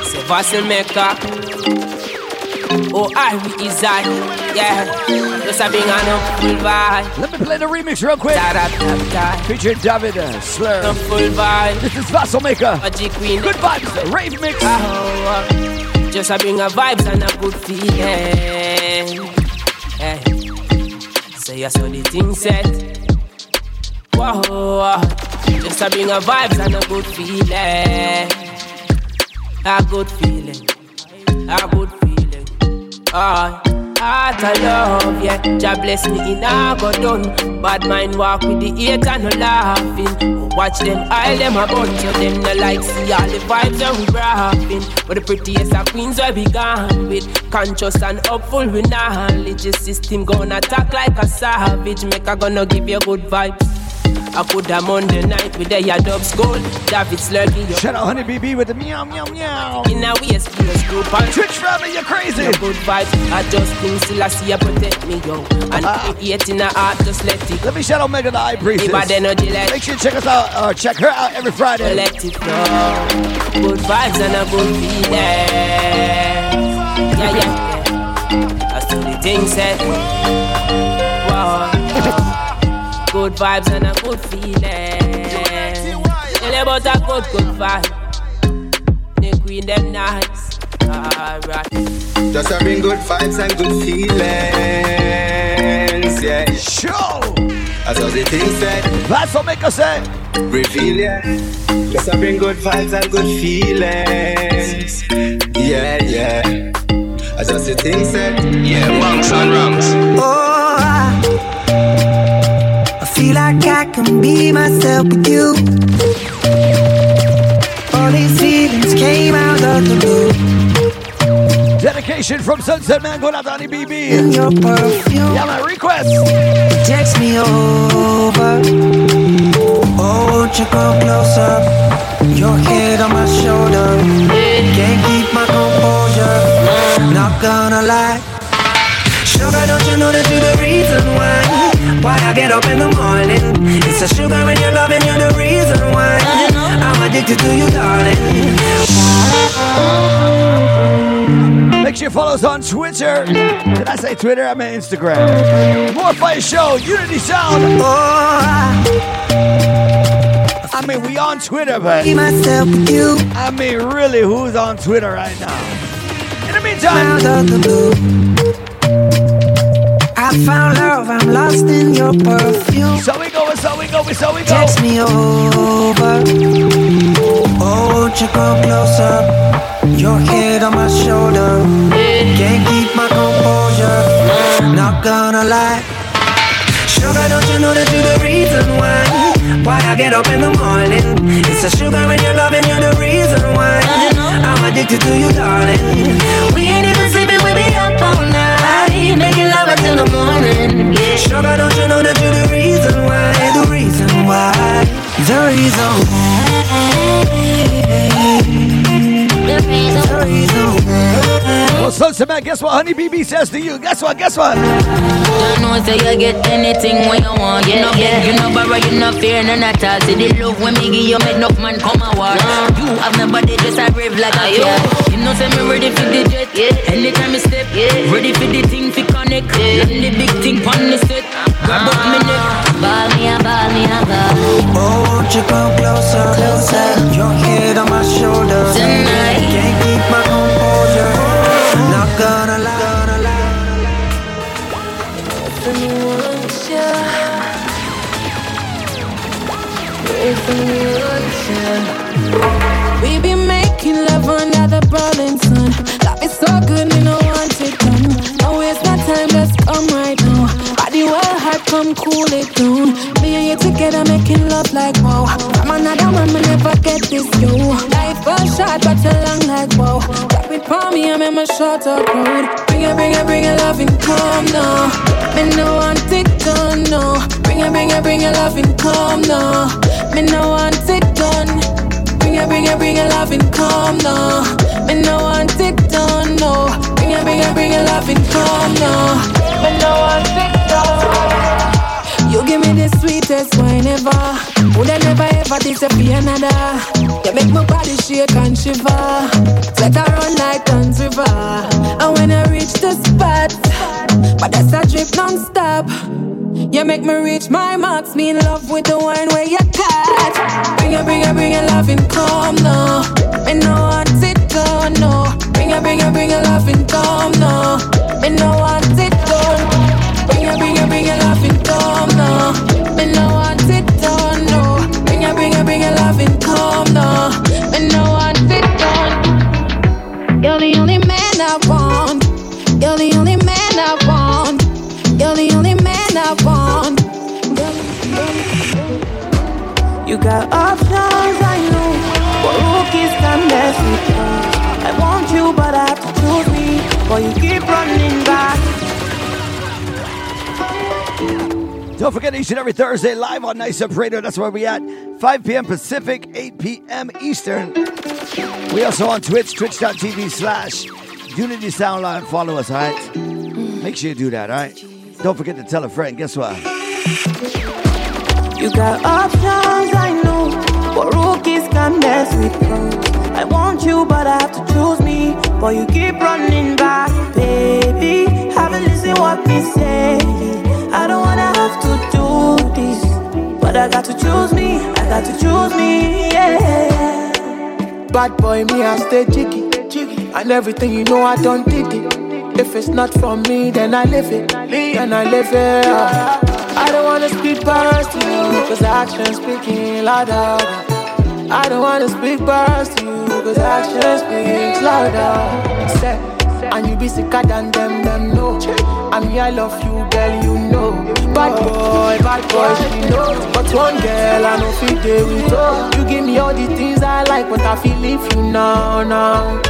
C'est facile mec Oh, I is that, yeah. Just a big enough full vibe. Let me play the remix real quick. Da, da, da, da. Featuring David uh, Slur. The full vibe. This is Vassal Maker. A G Queen. Good vibes, rave mix. Oh, oh. Just a bring a vibes and a good feeling. Hey. Say I saw the thing set. Whoa, just a bring a vibes and a good feeling. A good feeling. A good feeling. Ah, heart of love, yeah. Jah bless me in a go done. Bad mind walk with the hate and no laughing. Watch them, all them a bunch of them no like see all the vibes that we rapping. But the prettiest of queens where we gone with conscious and upful with knowledge. The system gonna attack like a savage. Make a gonna give you good vibes. I put them on the night with the dubs gold. David Slurgy. Shout out Honey BB with the meow meow meow. In a waist, group and Twitch family, you're crazy. Your good vibes. I just think still I see you protect me, yo. And uh, hate in the heart, just let it. Let me shout out Megan the High Priestess. Bad energy, let Make sure you check us out or check her out every Friday. Let it flow. Good vibes and a good feeling. Yeah, yeah, yeah. That's the thing said. Wow. Good vibes and a good feeling. Tell you about a good, good vibe. The queen them nice. Alright. Just having good vibes and good feelings, yeah. Show! As all the thing said. That's what make us say. Reveal, yeah. Just having good vibes and good feelings. Yeah, yeah. As all the thing said. Yeah, bunks and rums. Oh, I, I feel like I can be myself with you. All these feelings came out of the blue. Dedication from Sunset Man going out to BB. In your perfume. Yeah, my request. Text me over. Oh, won't you come closer? Your head on my shoulder. Can't keep my composure. Not gonna lie. Sugar, don't you know that you're the reason why? Why I get up in the morning? It's the sugar in your love and you're the reason why. I'm addicted to you, darling. Make sure you follow us on Twitter. Did I say Twitter? I meant Instagram. More Fire Show, Unity Sound. I mean, we on Twitter, but myself with you. I mean, really, who's on Twitter right now? In the meantime, I found love, I'm lost in your perfume. so we go, so we go, so we go. Text me over. Oh, won't you come closer? Your head on my shoulder. Can't keep my composure. Not gonna lie. Sugar, don't you know that you're the reason why? Why I get up in the morning? It's the sugar in your love and you're the reason why. I'm addicted to you, darling. We ain't even sleeping, we be up all night. Making love until the morning. Yeah. Sugar, don't you know that you're the reason why? The reason why? The reason why? The reason why? Well, Sunset Man, guess what Honey BB says to you? Guess what? Guess what? You know, say you get anything when you want. You know, beg, you know, borrow, you know, fear, none at all. See the love when me give you, make enough man come a war. You have my body just a brave like a car. You know, say me ready for the jet. Yeah. Anytime I step, yeah. ready for the thing fi connect. Land the big thing pon the set. Grab up me neck. Ball me a ball me a ball. Oh, won't you come closer, closer? Your head on my shoulder. Tonight. Can't keep my composure. Gonna lie. Gonna lie. We've making come cool it down. Me and you together making love like wow. From another man, me never get this yo. Life was short, but you long like wow. Got me for me, I'm in my short up road. Bring it, bring it, bring it, love and come now. Me no want it done, no. Bring it, bring it, bring it, love and come now. Me no want it done. Bring it, bring it, bring it, love and come now. Me no want it done, no. Bring it, bring it, bring it, love and come now. Me no want it done. You give me the sweetest wine ever. Would I never ever disappear another? You make my body shake and shiver. Let her run like Dunn's River. And when I reach the spot, but that's a drip non-stop. You make me reach my marks. Me in love with the wine where you got. Bring it, bring it, bring it, love and come now. Me no want it gone, no. Bring it, bring it, bring it, love and come now. Me no want it You got options, I know. But rookies can mess with us. I want you, but I have to choose me. But you keep running back. Don't forget each and every Thursday live on Nice Up Radio. That's where we at. 5 p.m. Pacific, 8 p.m. Eastern. We also on Twitch, twitch.tv slash Unity Sound Live. Follow us, all right? Make sure you do that, all right? Don't forget to tell a friend. Guess what? You got options, I know. But rookies can mess with us. I want you, but I have to choose me. But you keep running back, baby. Haven't listened what me say. I don't wanna have to do this. But I got to choose me. I got to choose me, yeah. Bad boy, me, I stay jiggy. And everything you know, I don't did it. If it's not for me, then I live it. Then I live it. I wanna speak past to you, cause actions speaking louder. I don't wanna speak past to you, cause actions speak louder. Say, and you be sicker than them, them know. I'm here, I love you, girl, you know. Bad boy, bad boy, she know. But one girl, I know feel day with her. You give me all the things I like, but I feel if you now, now.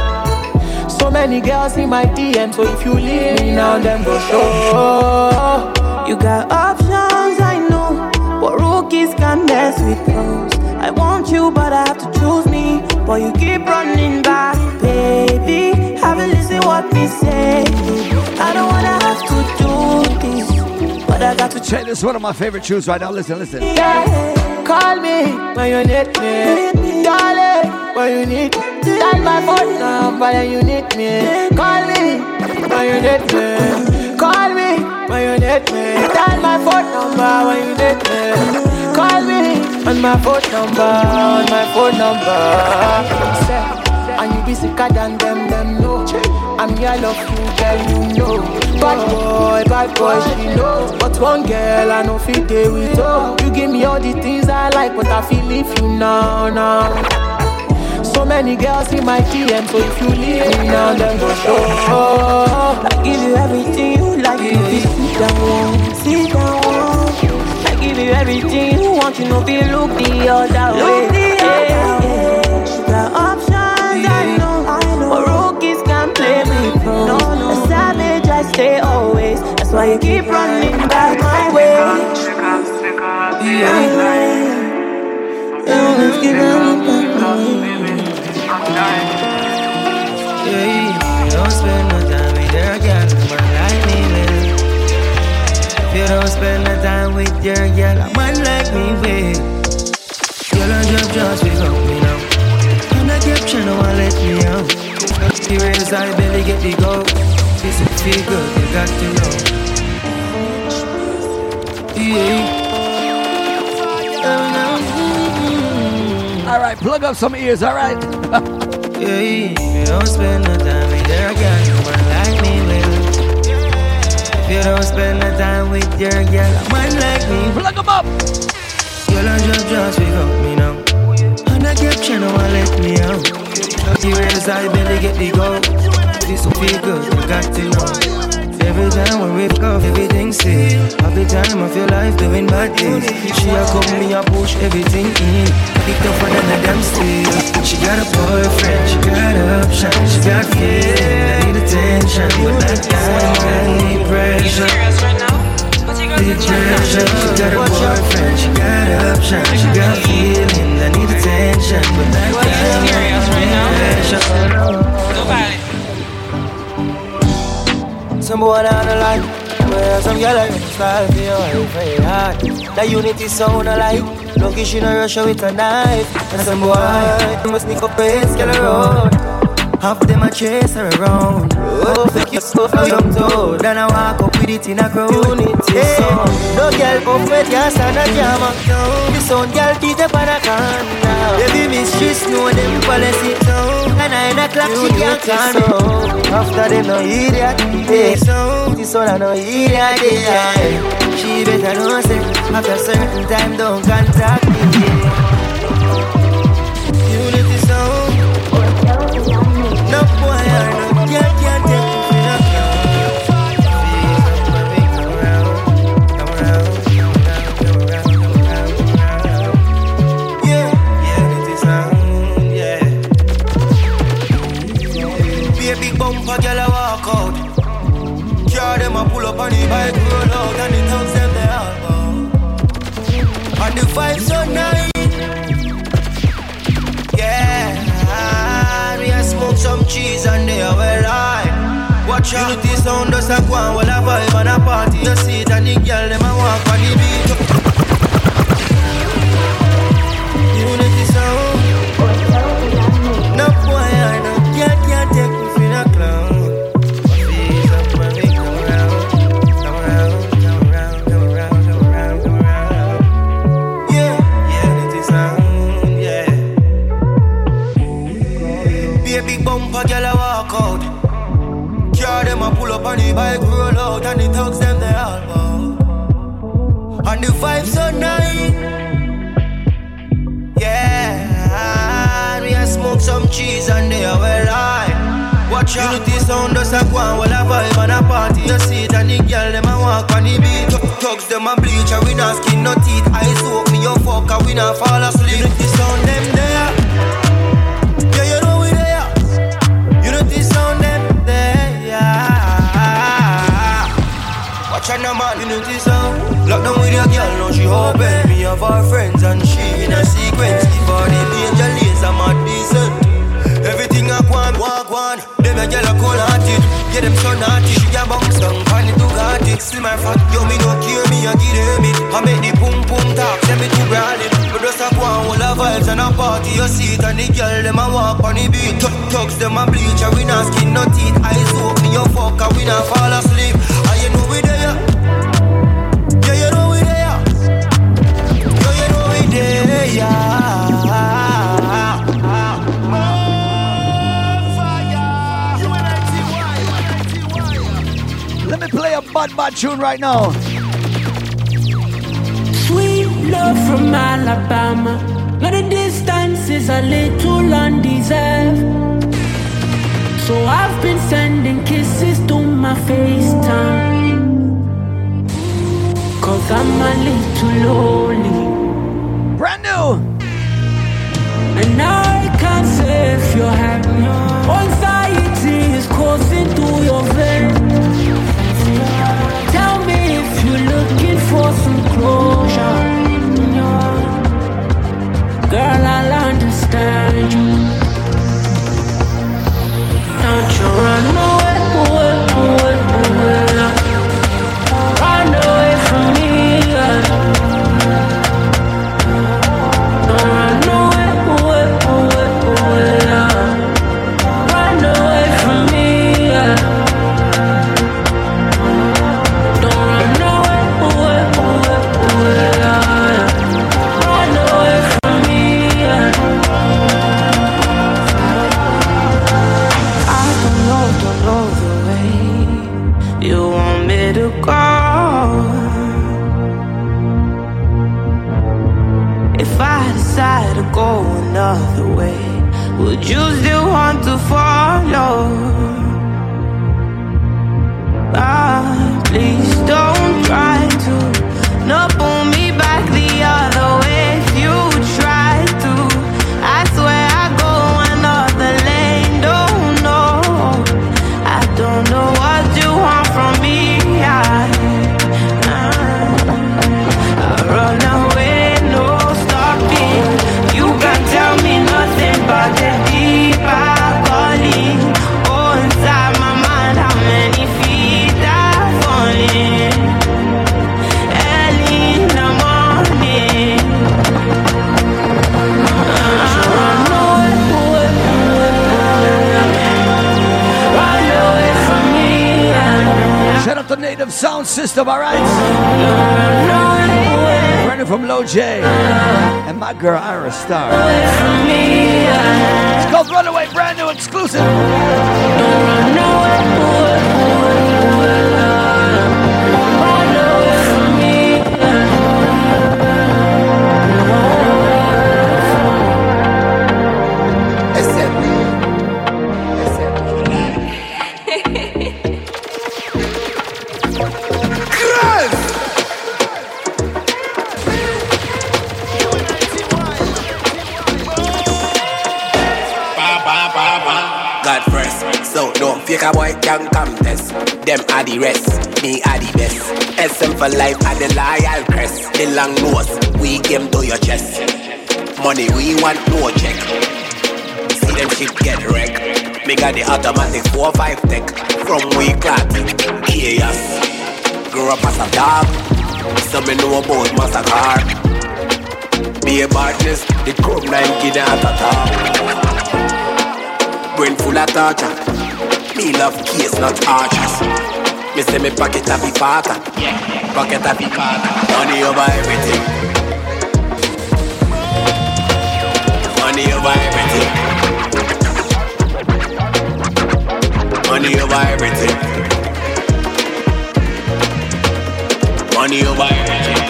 So many girls in my DM, so if you leave me now, then go show. You got options, can mess with pros. I want you, but I have to choose me. But you keep running back, baby. Haven't listened what me say. I don't wanna have to do this, but I got to Check this is one of my favorite tunes right now. Listen, listen. Yeah, call me when you need me, darling. When you need, dial my phone number when you need me. Call me when you need me. Call me when you need me. Dial my phone number when you need me. Call me on my phone number, on my phone number. And you be sicker than them, them know. I'm here, love you, girl, you know. Bad boy, bad boy, she knows. But one girl, I know fit day with her. You give me all the things I like, but I feel if you now, now. So many girls in my DM, so if you leave me now, then go show. I give you everything you like, you be sit down, sit down. I give you everything you want, you know, be look the other way. Look the yeah, yeah. You got options, I know. But rookies can't play me pro. No, no. A savage, I stay always. That's why you keep running back my way. Yeah, yeah. always keep running back my Yeah, don't spend no time with your girl, man like me will. If you don't spend no time with your girl, a man like me will. Just without me now. I to let me out. I belly get go. Feel good, you got to know. All right, plug up some ears, all right? yeah, you don't spend no time with your girl, no one like me will. If you don't spend no time with your girl, a man like me. Plug them up! Girl, I just just without me now. And I kept trying to let me out. The rails I barely get the go. This will feel good, you got to know. Every time we wake up, everything safe. Every time I feel life doing bad things. She a come me a push everything in. Pick up for them damn still. She got a boyfriend, she got options, she got feelings. I need attention, but that time I need pressure. She got a boyfriend, she got options, she got feelings. I need attention, but that time. Nobody. Some boy down the line. Where some girl like style for your very hard. That unity sound alike. Lucky she no rush with a knife. And some boy must sneak up pace, get around. Half them a chase her around. Oh, pick your stuff and jump to. Then I walk up with it in a crowd. Unity hey, sound. No girl come with ya stand a jama. The sound girl beat up on a corner. Baby mistress know them policy. And nine o'clock she can't can After them no idiot. Hey, eh. so this one I no idiot. Eh. Yeah. She better know say after certain time don't contact on the bike, roll out, and the thugs them they all bow. And the vibes so nice. Yeah, we a smoke some cheese and they are well high. Watch out. Unity sound does a go on while a vibe and a party. You see and the girl them a walk on the beat. On the bike, roll out, and the thugs them they all bow. And the vibe so nice. Yeah, we a smoke some cheese and they are well high. Watch out. Unity sound does a go on while a vibe and a party. You see it and the girl them a walk on the beat. Thugs them a bleach and we not skin no teeth. Eyes open, me your fuck and we not fall asleep. Unity sound them there. Now man, unity sound. Lock down with your girl, now she open. Me have her friends and she in a sequence. Give her the angel laser, mad decent. Everything I want, walk one. Them a girl a cold hearted. Yeah, them so naughty. She a bounce down, pan it to Bugatti. Slim and fat, yo me no care me, I give them it. I make the boom boom talk, send me to Bradley. But just a go on, all the vibes and a party. You see it and the girl them a walk on the beat. Tug- Tugs them a bleach, and we not skin no teeth. Eyes open, you fuck, and we not fall asleep. Let me play a bad bad tune right now. Sweet love from Alabama. But the distance is a little undeserved. So I've been sending kisses to my FaceTime. Cause I'm a little lonely. And I can't say if you're happy. Anxiety is coursing through your veins. Tell me if you're looking for some closure. Girl, I'll understand you. Don't you run away. Native Sound System, alright? Brandon from Low J. And my girl Ira Star. It's called Runaway, brand new exclusive. Fake a boy can contest. Them are the rest, me are the best. SM for life are the loyal crest. The long nose, we game to your chest. Money we want no check. See them shit get wrecked. Me got the automatic 4-5 tech from we clock. Chaos. Grew up as a dog, so me know about massacre. Be a badness, the chrome 9 kid at the top. Brain full of torture. Me love case, not archers. Me say me pocket a be fatter. Pocket a be fatter. Money over everything. Money over everything. Money over everything. Money over everything.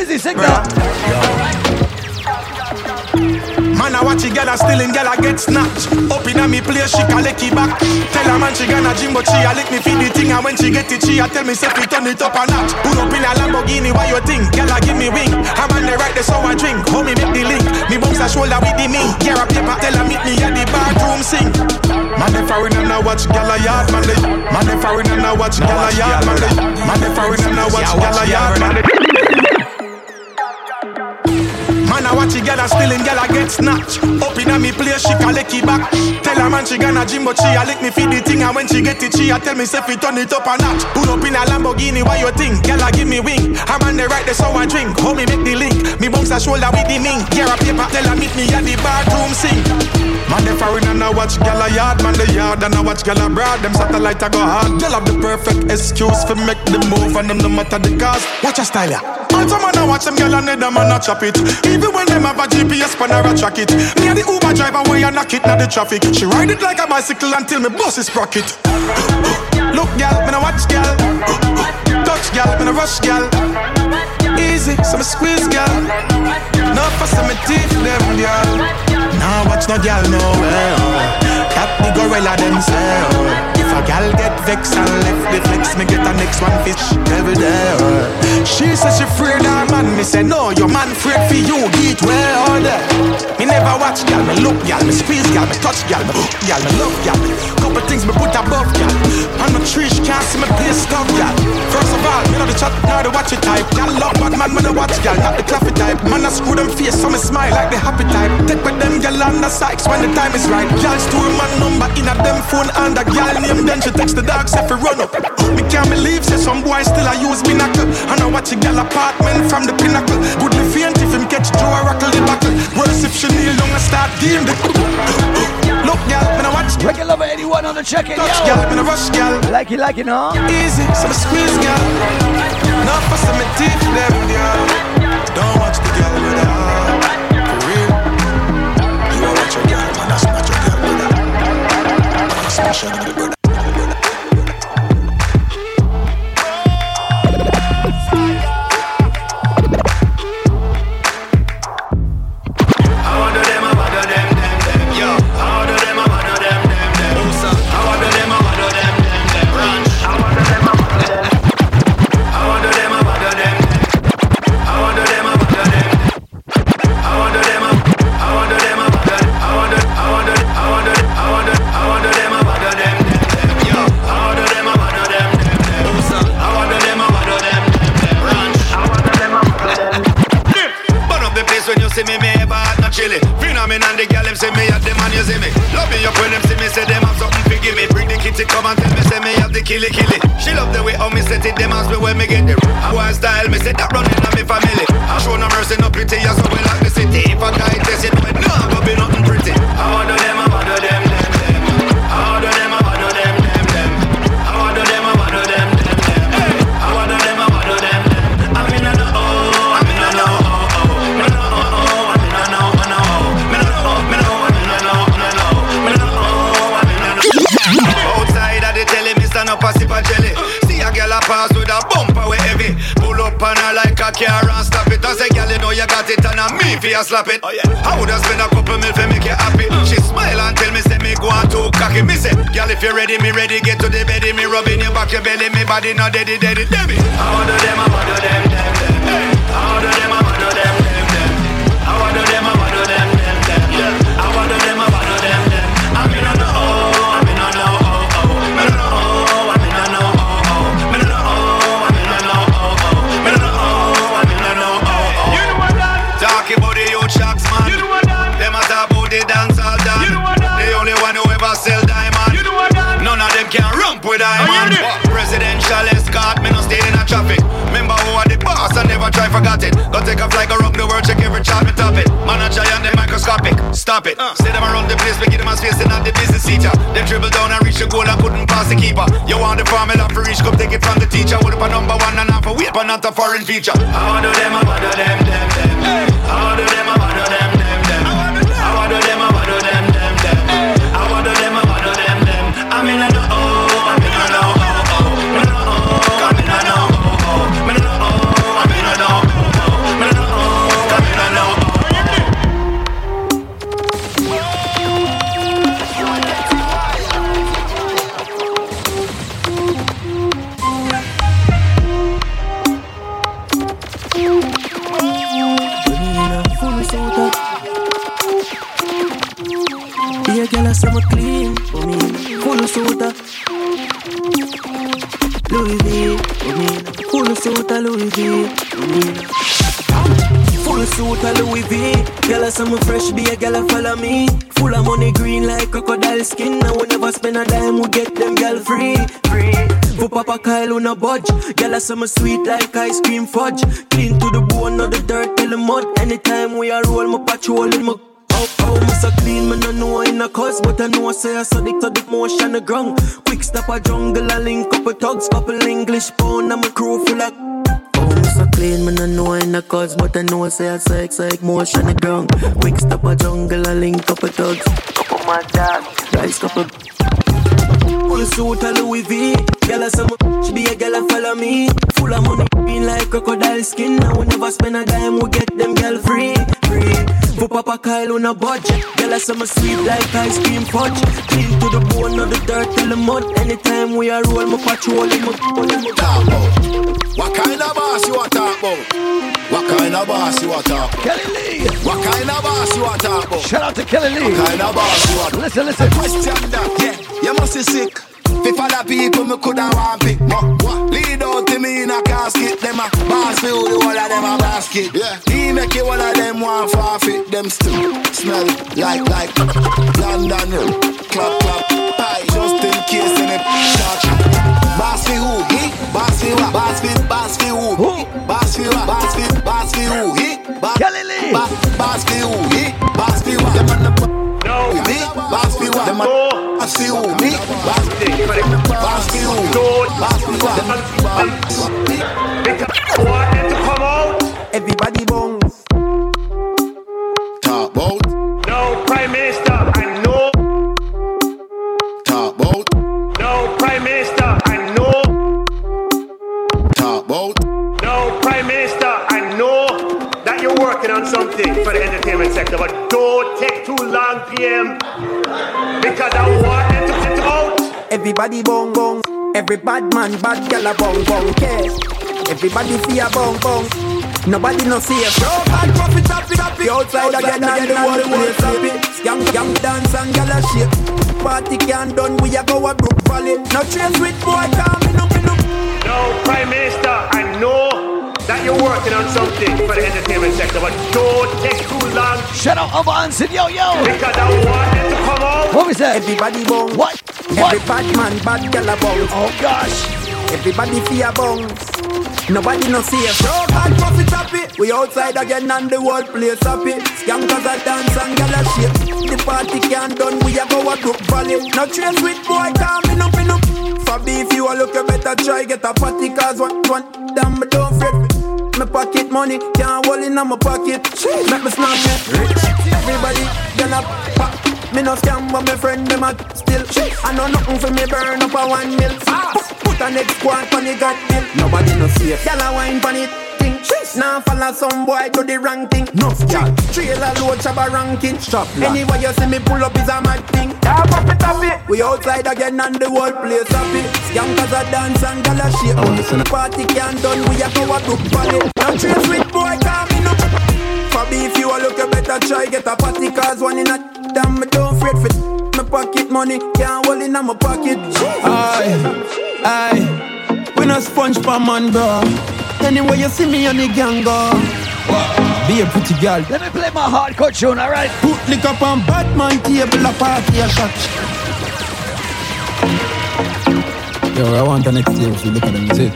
Busy signal. Man, I watch a girl a stealing, girl a get snatched. Up in a me place, she can lick it back. Tell her man she gonna gym, but she a lick me feed the thing. And when she get it, she a tell me say turn it up a notch. Pull up in a Lamborghini, what you think? Girl a give me wing. I'm on the right, there so I drink. Hold me make the link. Me bounce a shoulder with the mink. Yeah, a paper, tell her meet me at the bathroom sink. Man, if I win I watch gal a yard, man. Man, if I win I watch gal a yard, man. Man, if I win I watch gal a yard, man, watch a girl a stealing, girl a get snatched. Up in a me place, she lick it back. Her man she gonna gym, but she a lick me feed the thing. And when she get it, she a tell me say fi turn it up a notch. Pull up in a Lamborghini, what you think? Girl a give me wing. I'm on the right, there so I drink. Hold me make the link. Me bounce a shoulder with the mink. Yeah, a paper, tell her meet me at the bathroom sink. Man, I win and I watch gal a yard, man the yard and I watch gal abroad. Them satellite I go hard. Gal have the perfect excuse for make the move and them no matter the cause. Watch a style. All time man I watch them gal and them man a chop it. Even when them have a GPS or a track it. Me and the Uber driver way I knock it now the traffic. She ride it like a bicycle until me bus is sprocket. Look gal, me no watch gal. Touch gal, me no rush gal. Easy, so me squeeze gal. No fuss me teeth them gal. Now watch no gal no well. That the gorilla themselves. A gal get vexed and left the flex, me get a next one fish every day. She says she afraid of man. Me say no, your man afraid for you. Get well day. Me never watch gal, me look gal, me squeeze gal, me touch gal, me hook gal, me love gal. Couple things me put above gal. On my tree, she can't see me play stuff gal. First of all, me know the chat, now the watch it type. Gal love bad man, me the watch gal, not the clappy type. Man I screw them face, so me smile like the happy type. Take with them gal on the sykes when the time is right. Gal store man number in a them phone and a gal name, then she text the dogs say fi run up. Uh, me can't believe, say some boy still I use binocle. And I watch a gal apartment from the pinnacle. Good me faint if him catch through a rattle the buckle. Worse if she kneel down and start game the. Look, gal, when I watch. Regular 81 on the check it, Touch, gal, when I rush, gal. Like it, like it, huh? Easy, so I squeeze, gal. Not for some teeth, them, gal. Don't watch the gal with her. Smash your brother. Come and tell me, say me have the killy killy. She love the way how me set it, them ask me when me get the Boy style, me say that running on me family. I show no mercy, no pity, you so and I'm me for you slap it. Oh, yeah. I woulda spend a couple mil for make you happy. Uh. She smile and tell me, say me go on too cocky. Me say, girl, if you ready, me ready. Get to the bed, me rubbing your back, your belly, me body not deady, deady, deady. I wanna them, I wanna them, them, them. Hey. I wanna them, I them, I forgot it. Go take a flight, go rock the world, check every chart, me top it. Man a giant, them microscopic. Stop it. Uh. Say them around the place, we give them a space, and not the business teacher. Them dribble down and reach the goal, I couldn't pass the keeper. You want the formula for reach, come take it from the teacher. Would up a number one and half a wait, but not a foreign feature. Want to them, want to them, them, them. Want to them, want to them, Louis V. Full suit of Louis V. Girl, I say me fresh, be a girl, I follow me. Full of money, green like crocodile skin. Now we never spend a dime, we get them girl free, free. For Papa Kyle on a budge. Girl, I say me sweet like ice cream fudge. Clean to the bone, not the dirt till the mud. Anytime we are roll, my patrol in my Oh, oh, me so clean, me no know in a cause But I know I say I saw the to the motion the ground Quick step a jungle, I link up a thugs Couple English pound, and my crew full of just a clean, me no know in a cause But I know I say I say like motion the ground Quick step a jungle, I link up a thugs Couple my dog, rice couple Full suit of Louis V. Girl, I say me she be a girl, I follow me. Full of money, green like crocodile skin. Now we never spend a dime, we get them girl free, free. For Papa Kyle on a budget. Girl, I say me sweet like ice cream fudge. Clean to the bone, not the dirt till the mud. Anytime we are roll, my patrol in my Talk about What kind of boss you want talk about? What kind of boss you want talk about? Kelly Lee. What kind of boss you want talk about? Shout out to Kelly Lee. What kind of boss you want Listen, listen. Question that Yeah, you must be sick. Fi other people me coulda want pick What, what? Lead out to me in a casket. Them a boss who the whole of them a basket. Yeah. He make you all of them want forfeit. Them still smell like, like London. Road Clap, clap. Pie Just in case any shot Boss fi who? He? Boss fi what? Boss fi, boss fi who? Who? Boss fi what? Boss fi, boss fi who? He? Boss, Kelly Lee ba, Boss fi who? He? Boss fi what? Them on the no. Me? Boss fi what? Them on Boss fi who? Me? Boss fi Boss fi who? Boss fi what? Them on Boss Want them to come out? Everybody bounce. Everybody bong bong. Every bad man, bad gal a bong bong. Care. Everybody fear bong bong. Nobody no safe. Bro, bad profit, tap it, tap it. Outside again and the whole place tap it. Scam, scam, dance and gal a shake. Party can't done, we a go a Brook Valley. No trace with boy, come in up, in up. No, Prime Minister, I know that you're working on something for the entertainment sector, but don't take too long. Shut up, Avance, yo, yo. Because I want What was that? Everybody bounce. What? Every bad man, bad gal a bounce. Oh gosh. Everybody fear bounce. Nobody no see us. Show bad profit happy. We outside again and the whole place happy. Skankers a dance and gal a shake. The party can't done. We a go a Brook Valley. No trace with boy coming up in up. For beef you a look you better try get a party cause one one damn me don't fret. My pocket money can't hold in my pocket. Make me snap it. Rich. Everybody gonna pop. Me no scam but my friend them a still I know nothing for me burn up a one mil. Put a next squad the got bill. Nobody no safe Gyal a wine pon it thing. Now follow some boy do the wrong thing. No gyal Trailer load chop a ranking. Stop Anyway you see me pull up is a mad thing. Yeah pop it up it. We outside again and the whole place happy Skankers a dance and gyal a shake The party can't done we a go a Brook Valley No trace with boy coming up. For beef, you a look, you better try get a party cause one in a damn me don't fret fit. My pocket money. Can't hold in my pocket. Aye, aye, we no sponge for man, bro. Anyway, you see me on the gang, go. Be a pretty girl. Let me play my hardcore tune, alright? Put lick up on Batman table, a party a shot. Yo, I want the next year if you look at the music.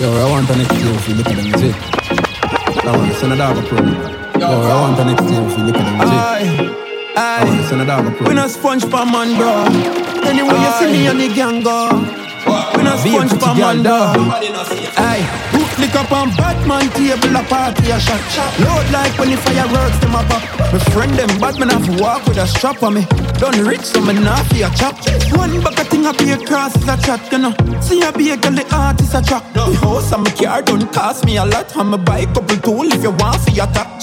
Yo, I want the next year if you look at the music. That one, send a dog a pro. Yo, I want the next year if you look at the music. Aye, aye. Send a dog a pro. We no sponge for man, bro. Anyway, you see me on the gang, go. We no sponge for man, dog. Aye, put lick up on Batman table, a party a shot. Load like when the fireworks them up. My friend them bad man have to walk with a strap on me. Done rich, so me not fi a chop. One buck a thing a be across is a chat, you know. See a be a girl the artist a track. The house and my car don't cost me a lot. And buy a couple tool if you want fi a top.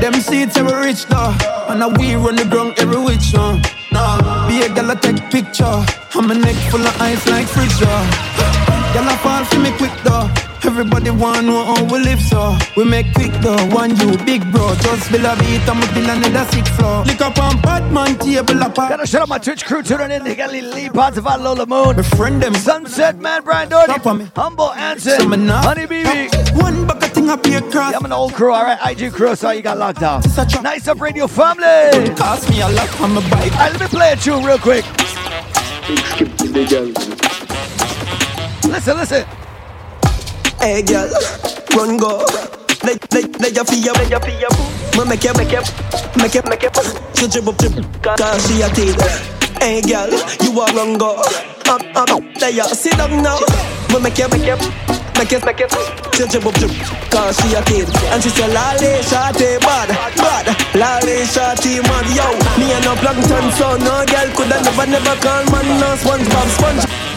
Them seats are rich though, and a we run the ground every which no. Be a girl a take picture. And my neck full of ice like though. Girl a fall for me quick though. Everybody want know how we live so We make quick though, one you big bro. Just build a beat and we build another six floor. Lick up on Batman table apart Gotta shout out my Twitch crew tuning in. They got Lee Pontivat, Lola Moon. My friend them. Sunset Man, Brian Doherty. Humble Anson. Honey BB One bucket thing up here cross. Yeah, I'm an old crew, alright IG crew, so you got locked down. Nice up radio family. Cost me a lot on my bike Alright, let me play a tune real quick. Listen, listen Hey girl, run go. Let let let your feet up, let your feet up. Me make you make you make you make you. She drip up drip, cause she a teen. Hey girl, you a run go. Up up, there you sit down now. Me make you make you make you make you. She drip up drip, cause she a teen. And she say lolly shawty bad, bad. Lolly shawty mad, yo. Me and no plankton, so no girl coulda never never call man no SpongeBob sponge.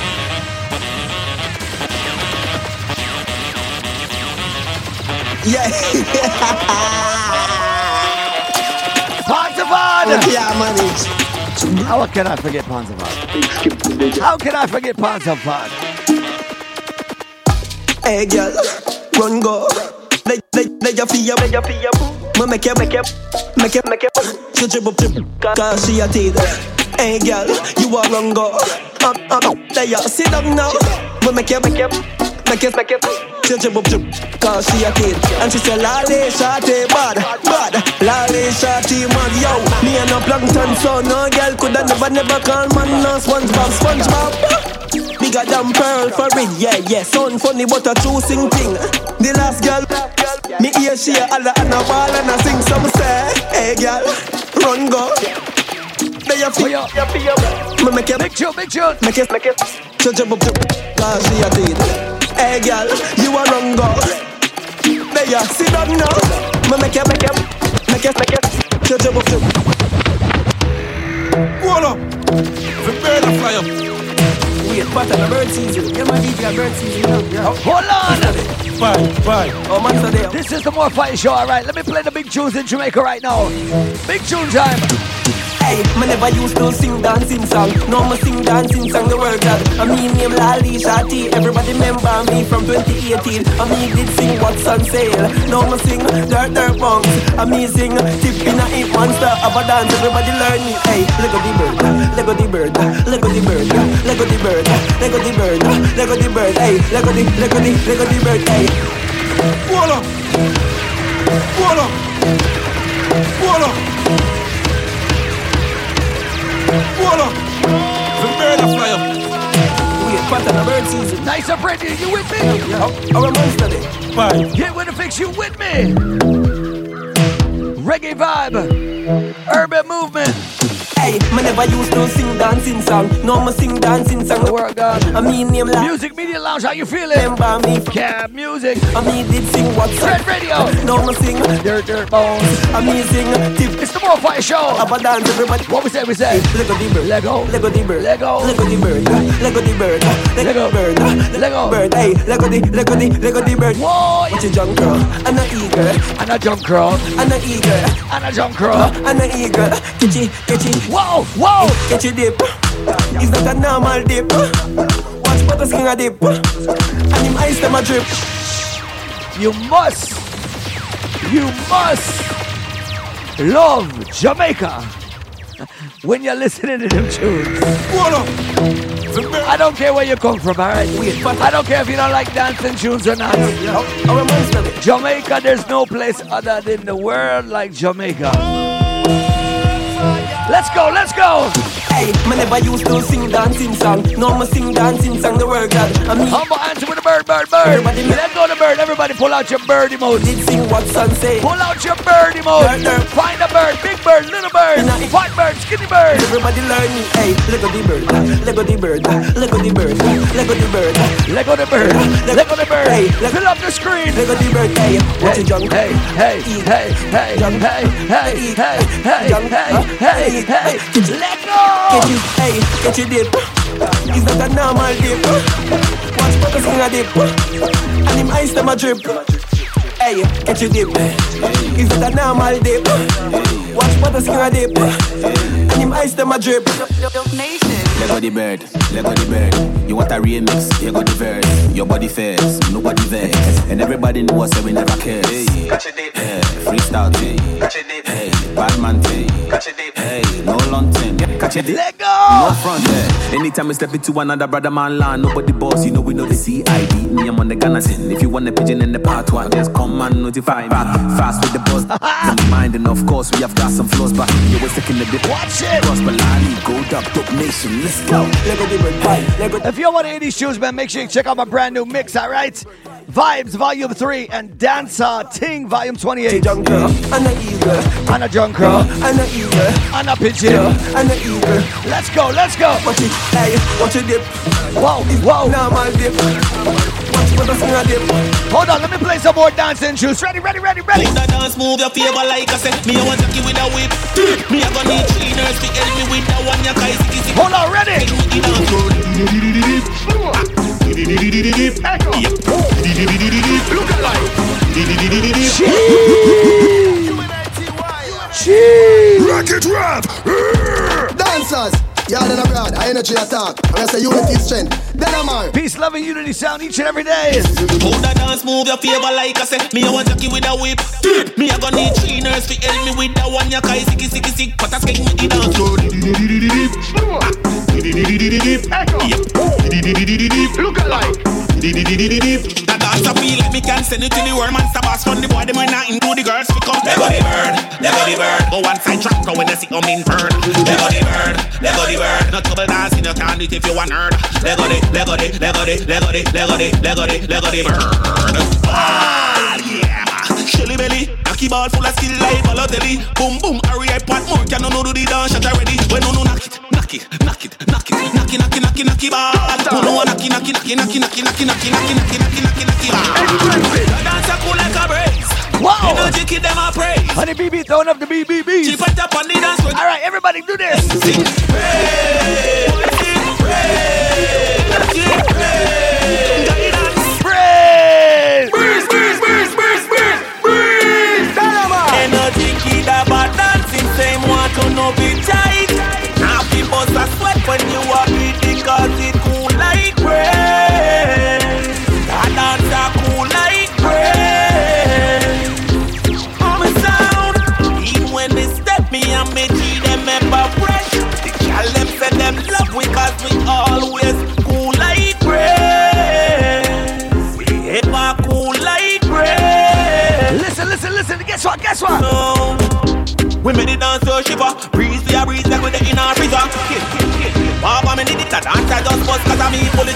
Yeah. Ponzavad! Yeah, manage. How can I forget Ponzavad? How can I forget Ponzavad? Hey girl, run go. Let let let your feet up, let your feet up. Me make you make you make you make you. She drip up drip, cause she a teeth. Hey girl, you a run go. Up up, there you sit down now. Me make you make you make you make you. She drip up cause she a kid. And she say lolly shawty bad, bad. Lolly shawty mad, yo. Me and no plankton, so no girl coulda never never call man no SpongeBob, SpongeBob. Bigger than pearl for it, yeah, yeah. Sound funny but a true sing thing. The last girl, me hear she a holla and a ball and a sing some say, hey girl, run go. There you feel, oh, you feel, me make you, big tune, big tune, make it, make it, jump up, cause she a did. Hey girl, you a run go. There you sit down now, me make you, make you, make it, make it, jump jump up, Hold up, the bird fly up. Wait, part of the bird season. Yeah, man, DJ, bird season. Yeah, yeah. Hold on! Fine, fine. Oh, man, so there. This is the More Fire Show, alright? Let me play the big tunes in Jamaica right now. Big tune time. Hey, me never used to sing dancing song. No, me sing dancing song the world God. I mean name Lali Shati. Everybody remember me from 2018. I mean did sing what's on sale. No, me sing dirt dirt punks. I mean sing tip in a hit monster of a dance. Everybody learn me. Hey, Lego the bird, Lego the bird, Lego the bird, Lego the bird, Lego the bird, uh, Lego the bird. Hey, Lego the Lego the Lego the bird. Hey. Voila. Voila. Voila. Voila. The bird a fly up. Wait, pattern of bird season. Nice and pretty, you with me? Yeah. Our monster day. Bye. Get with the fix, you with me? Reggae vibe, urban movement. Hey, me never used to sing dancing song. No, me sing dancing song. Oh, the world God. I mean name like Music Media Lounge, how you feeling? Remember me? Cab music. I mean did sing what's Red Radio. No, me sing dirt dirt bones. I mean sing tip. It's the More Fire Show. Up and dance, everybody. What we say? We say. Lego the bird. Lego. Lego the bird. Lego. Lego the bird. Lego the bird. Lego bird. Lego bird. Hey, Lego the Lego the Lego the bird. Whoa. It's a junk girl and a eagle and a junk girl and a eagle and a junk girl and a eagle. Catchy, catchy. Whoa, whoa. Catchy dip. It's not a normal dip. Watch what the skin a dip. And him ice them a drip. You must, you must love Jamaica when you're listening to them tunes. I don't care where you come from, alright? I don't care if you don't like dancing tunes or not. Jamaica, there's no place other than the world like Jamaica. Let's go, let's go! Hey, me never used to sing dancing song. No, me sing dancing song the world God. I mean, Humble answer with a bird, bird, bird. Everybody Let go the bird. Everybody pull out your bird emote. Did sing what's on say. Pull out your bird emote. Find a bird, big bird, little bird, fat bird, skinny bird. Everybody learn me. Hey, Lego the bird, Lego the bird, Lego the bird, Lego the bird, Lego the bird, Lego the bird. Hey, fill up the screen. Lego the bird. Hey, watch it jump. Hey, hey, hey, hey, jump. hey, hey, hey, hey, jump. hey, hey, hey. Let go. Get you, hey, get you dip. It's not a normal dip. Watch what the skin a dip. And him ice them a drip. Hey, get you dip. It's not a normal dip. Watch what the skin a dip. And him ice them a drip. Lego the bird, Lego the bird. You want a remix? Here go the verse. Your body fares, nobody vex, and everybody knows that we never cares. Hey, hey, freestyle thing. Hey, bad man thing. Hey, no long thing. Catch it. Let go. No front there. Anytime we step into another brother man land, nobody boss. You know we know the CID. Me I'm on the Ghana scene. If you want a pigeon in the part one, just come and notify me. Fast with the buzz. Don't mind and of course we have got some flaws, but you always taking the dip. Watch it. Cross Balani, gold up, dope nation. Let's go. If you want any shoes, man, make sure you check out my brand new mix, all right? Vibes Volume 3 and Dancer Ting Volume 28. Anna Eager. Anna Junker. Anna Pigeon. Anna Eager. Let's go, let's go. Watch it, hey, watch it dip. Whoa, whoa. Now my dip. Hold on, let me play some more dancing tunes. Ready, ready, ready, ready. Put the dance move your favor like I said. Me I want Jackie with a whip. Me I gonna need three nurse to help me with that one. Ya kai siki siki. Hold on, ready. Look Rocket rap! Dancers! Y'all in abroad, I energy attack. And I say unity strength. Then I'm on. Peace, love, and unity sound each and every day. Put the dance move your favor like I said. Me I want Jackie with a whip. Me I gonna need three nurse to help me with that one. Ya kai siki siki siki. Put a skate with the dance. Look alike. That dance I feel like me can send it to the world man Stop ask from the boy, they might not include the girls We come Lego the bird, Lego the bird Go one side track, go when they see them in turn Lego the bird, Lego the bird No trouble dancing, you can't it if you want nerd Lego the, Lego the, Lego the, Lego the, Lego the, Lego the, Lego the bird Ah, yeah Shelly belly, knocky ball full of skill like Balotelli Boom boom, hurry I pot more, can no no do the dance shot already When no no knock it, knock it, knock it, knock it Knocky, knocky, knocky, knocky ball Who no knocky, knocky, knocky, knocky, knocky, knocky, knocky, knocky, knocky, knocky, knocky, knocky ball The dance a cool like a brace Wow! You know, Jicky, them I pray. Honey BB, throwing up the BBBs. Chip it up on the dance. All right, everybody do this. Know be tight. Now people when you guess what? No. We made it dance so shiver. Breeze, we a breeze like we the in our freezer. Papa, me need it to dance, I just bust cause I me pull.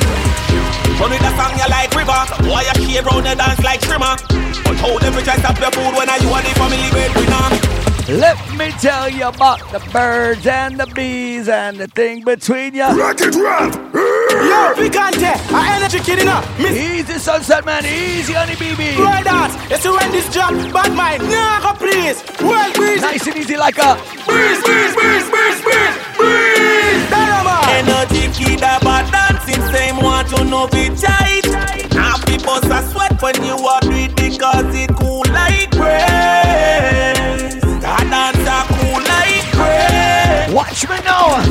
Run with the song you like river. Boy, you shave round the dance like trimmer. But how them try stop your food when I you are the family breadwinner? Let me tell you about the birds and the bees and the thing between you. Rock it, rap! Yo, Picante, I energy kidding up. Miss easy, sunset man, easy, honey BB. Right dance, it's to end this job, bad mind, nah, please. Well, breeze. Nice and easy like a breeze, breeze, breeze, breeze, breeze, breeze. Dynamite. Energy kid about dancing, same want to know be tight. Now people a sweat when you are it because it cool like breeze. Me now.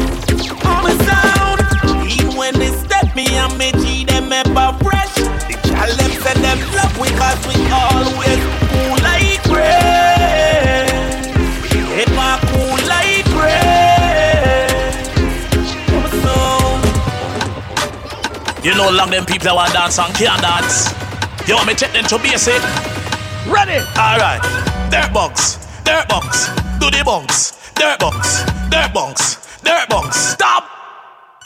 I'm a sound. Even when they step me and me G them ever fresh. The gal them say them love we cause we always cool like bread. Ever cool like. I'm a sound. You know long them people that want dance and can't dance. You want me take them to basic? Ready? Alright. Dirt box dirt bunks, do the bunks, dirt bunks, dirt bunks, dirt bunks. Stop.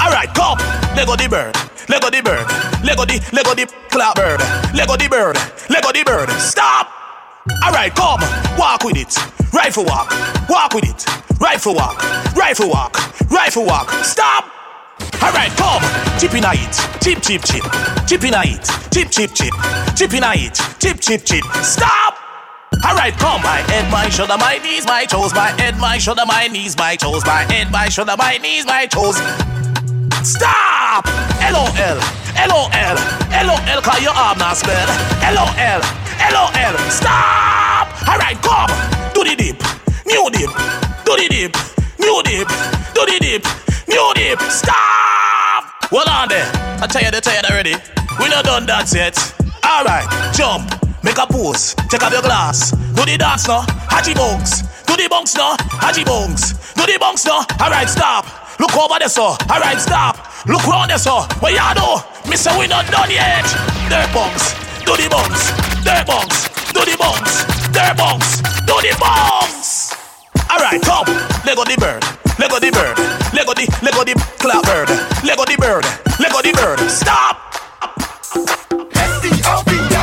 Alright, come. Lego the bird, Lego the bird, Lego the Lego the clap bird, Lego the bird, Lego the bird. Stop. Alright, come. Walk with it. Rifle walk. Walk with it. Rifle walk. Rifle walk. Rifle walk. Stop. Alright, come. Chip in a it. Chip, chip, chip. Chip in a it. Chip, chip, chip. Chip in a it. Chip, chip, chip. Stop. Alright, come. My head, my shoulder, my knees, my toes. My head, my shoulder, my knees, my toes. My head, my shoulder, my knees, my toes. Stop! LOL, LOL, LOL, cause your arm not spell. LOL, LOL, stop! Alright, come. Do the dip, new dip, do the dip, new dip, do the dip, new dip. Stop! Hold on there. I tell you, they you already. We not done that yet. Alright, jump. Make a pose, take off your glass. Do the dance now, Haji Bongs. Do the bongs now, Haji Bongs. Do the bongs now, alright, stop. Look over there, so. Alright, stop. Look round there, so. What y'all do? Me say we not done yet. Dirt bongs. Do the bongs. Dirt bongs. Do the bongs. Dirt bongs. Do the bongs. Alright, come. let Lego the bird. Lego the bird. Lego the Lego the clap bird. Lego the bird. Lego the bird. Stop. S-D-O-B, that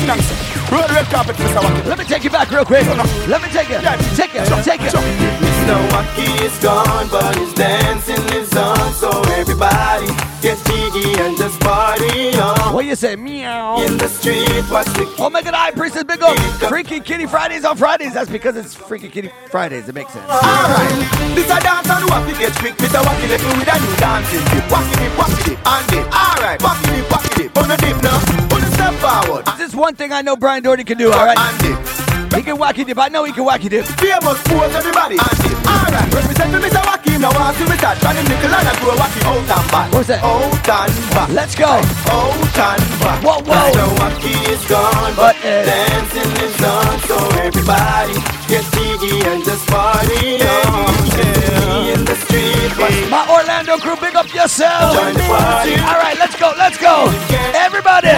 chief, jump, big nancy. Roll the red carpet, Mr. Wacky. Let me take you back real quick. Let me take it. Take it. Take it. Mr. Wacky is gone, but his dancing lives on. So everybody get jiggy and just party on. Uh. What you say? Meow. In the street, watch the Oh my god, I priestess big up. Freaky Kitty Fridays on Fridays. That's because it's Freaky Kitty Fridays. It makes sense. Alright, this a dance and wacky get quick. Mr. Wacky let me with a new dancing. Wacky dip, wacky dip, and dip. Alright, wacky dip, wacky dip. On the dip now, on the step forward. This is one thing I know Brian Doherty can do. All right. And dip. He can wacky dip. I know he can wacky dip. Famous pose everybody. Alright, represent me Mr. Wacky. Now I see me start. Johnny Nickel and I grow wacky out and back. What's that? Out and back. Let's go. Out and back. Whoa, whoa. Mr. Wacky is gone, but dancing is on. So everybody get jiggy and just party on. Yeah. In the street, My Orlando crew, big up yourself. Join the party. All right, let's go. Let's go. Everybody,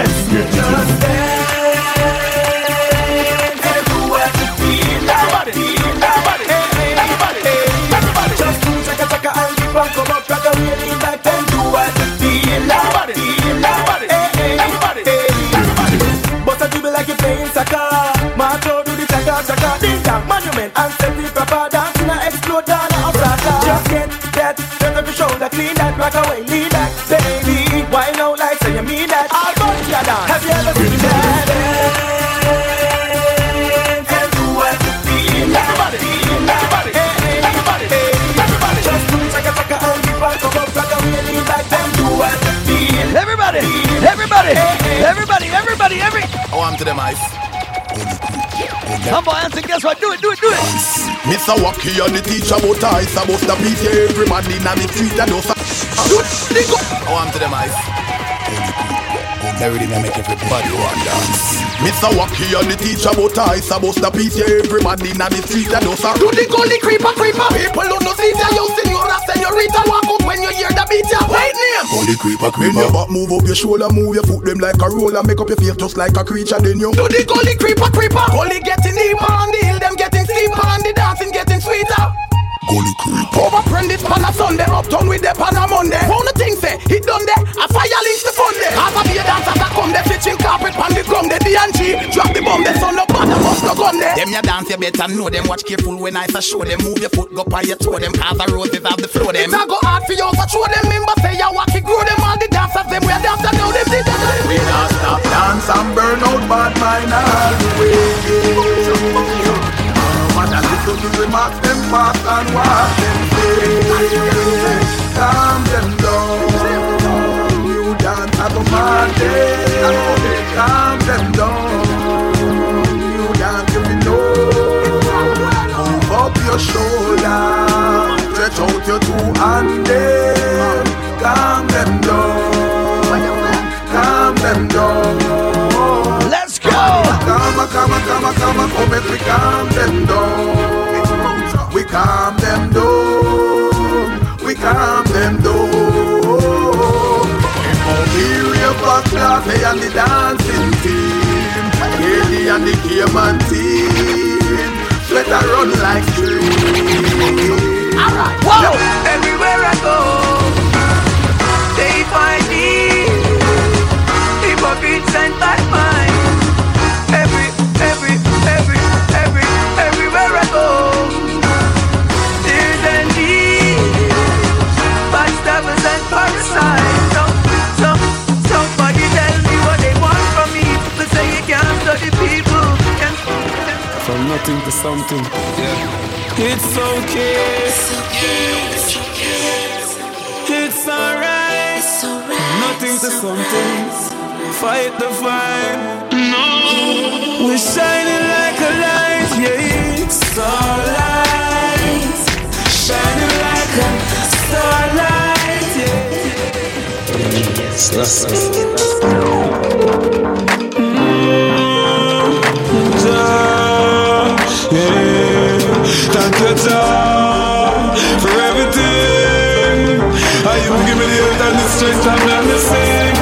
ice. Come on, answer, guess what? Do it, do it, do it. Mr. Wacky and the teacher about ice. About the beat, every man in the street and. Do it, go. I want to them ice. Everything I make everybody want dance. Mr. Wacky and the teacher about ice. About the beat, yeah, every man in the street and those. Do the gully creeper, creeper. People who no see that you senora, senorita, walk up when you hear the beat, yeah. Wait name. Gully creeper, creeper. When your back move up your shoulder, move your foot them like a roller, make up your face just like a creature. Then you do the gully creeper, creeper. Gully getting deeper on the hill, them getting steeper and the dancing getting sweeter. Gully creep. Overprend this pan a Sunday, uptown with the pan a Monday. Found the thing say, it done there, a fire lynch the fun there. Half a beer dance as I come there, stitching carpet pan the gum there, D&G. Drop the bomb there, son no bad, must no gun there. Them ya dance, you better know them, watch careful when I show them. Move your foot, go by your toe them, cause the roses have the flow them. It a go hard for you, so show them, member say ya wacky grow them, all the dancers them, we a dance and now them see them. We not stop dance and burn out bad mind all the way. Man, I listen to the mark them fast and watch them say Calm them down. You dance at the Monday Calm them down. You dance if you know. Move up your shoulder. Stretch out your two hands Calm them down. Calm them down calm, calm, calm, we calm them down. We calm them down. We calm them down. Imperial Black Classy and the dancing team. Katie and the Cayman team. Sweat a run like stream. Nothing to something. It's okay. It's alright. Nothing to something. Fight the fight. No. We're shining like a light. Yeah. Starlight. Shining like a starlight. Yeah. Yes, that's Yeah, thank you, for everything. How you give me the health and the strength and me and the sing.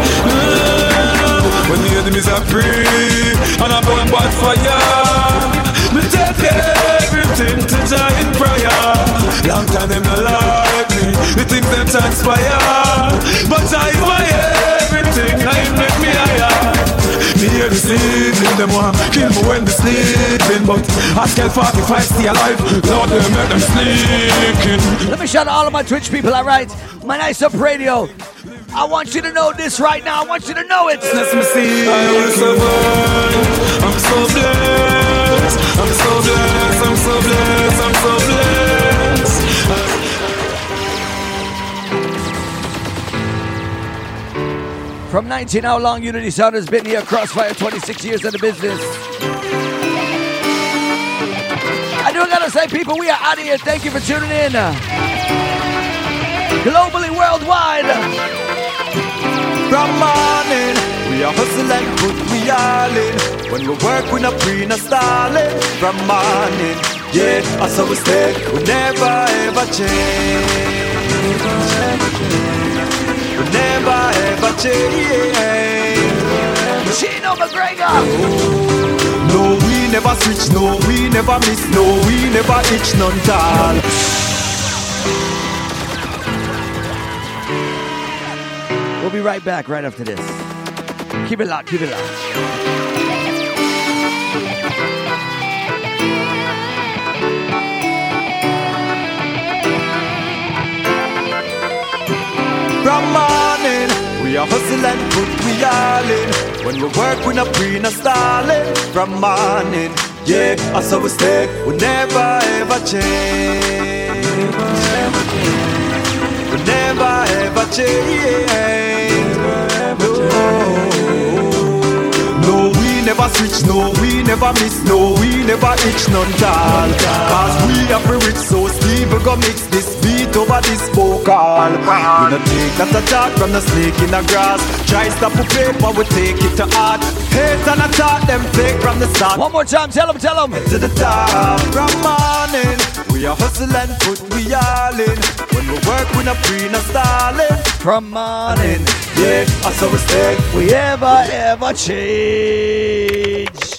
When the enemies are free and I burn bad fire, me take everything to Jah in prayer. Long time them not like me, the things them transpire, but is my everything. I make me higher. Me hear the sleeping, them want kill me when they sleeping But I scale 45 stay alive, Lord, they make them Let me shout out all of my Twitch people, alright? My Nice Up Radio. I want you to know this right now. I want you to know it. Let me see. I will survive. I'm so blessed. I'm so blessed. I'm so blessed. I'm so blessed. From 19, how long Unity Sound has been here? Crossfire, 26 years in the business. I do gotta say, people, we are out of here. Thank you for tuning in. Globally, worldwide. From morning, we are hustling, put we all in. When we work, we not pre, not stalling. From morning, yeah, that's how we stay. We never ever change. We never ever change. Chino McGregor. No, we never switch. No, we never miss. No, we never itch none tall. We'll be right back right after this. Keep it locked, keep it locked. From morning, we are hustling, put we all in. When we work, we're not pre, not stalling. From morning, yeah, that's how we stay. We never ever change. We never ever change. No, never switch, no, we never miss, no, we never itch none tall. Cause we are free rich, so Steve we go mix this beat over this vocal. We no take that attack from the snake in the grass. Try stop the paper, we take it to heart. Hate and attack them fake from the start. One more time, tell them, tell them. To the top from morning. We are hustling, put we all in. When we work, we not free, not stalling. From morning, yeah, I saw we stay. We ever, ever change.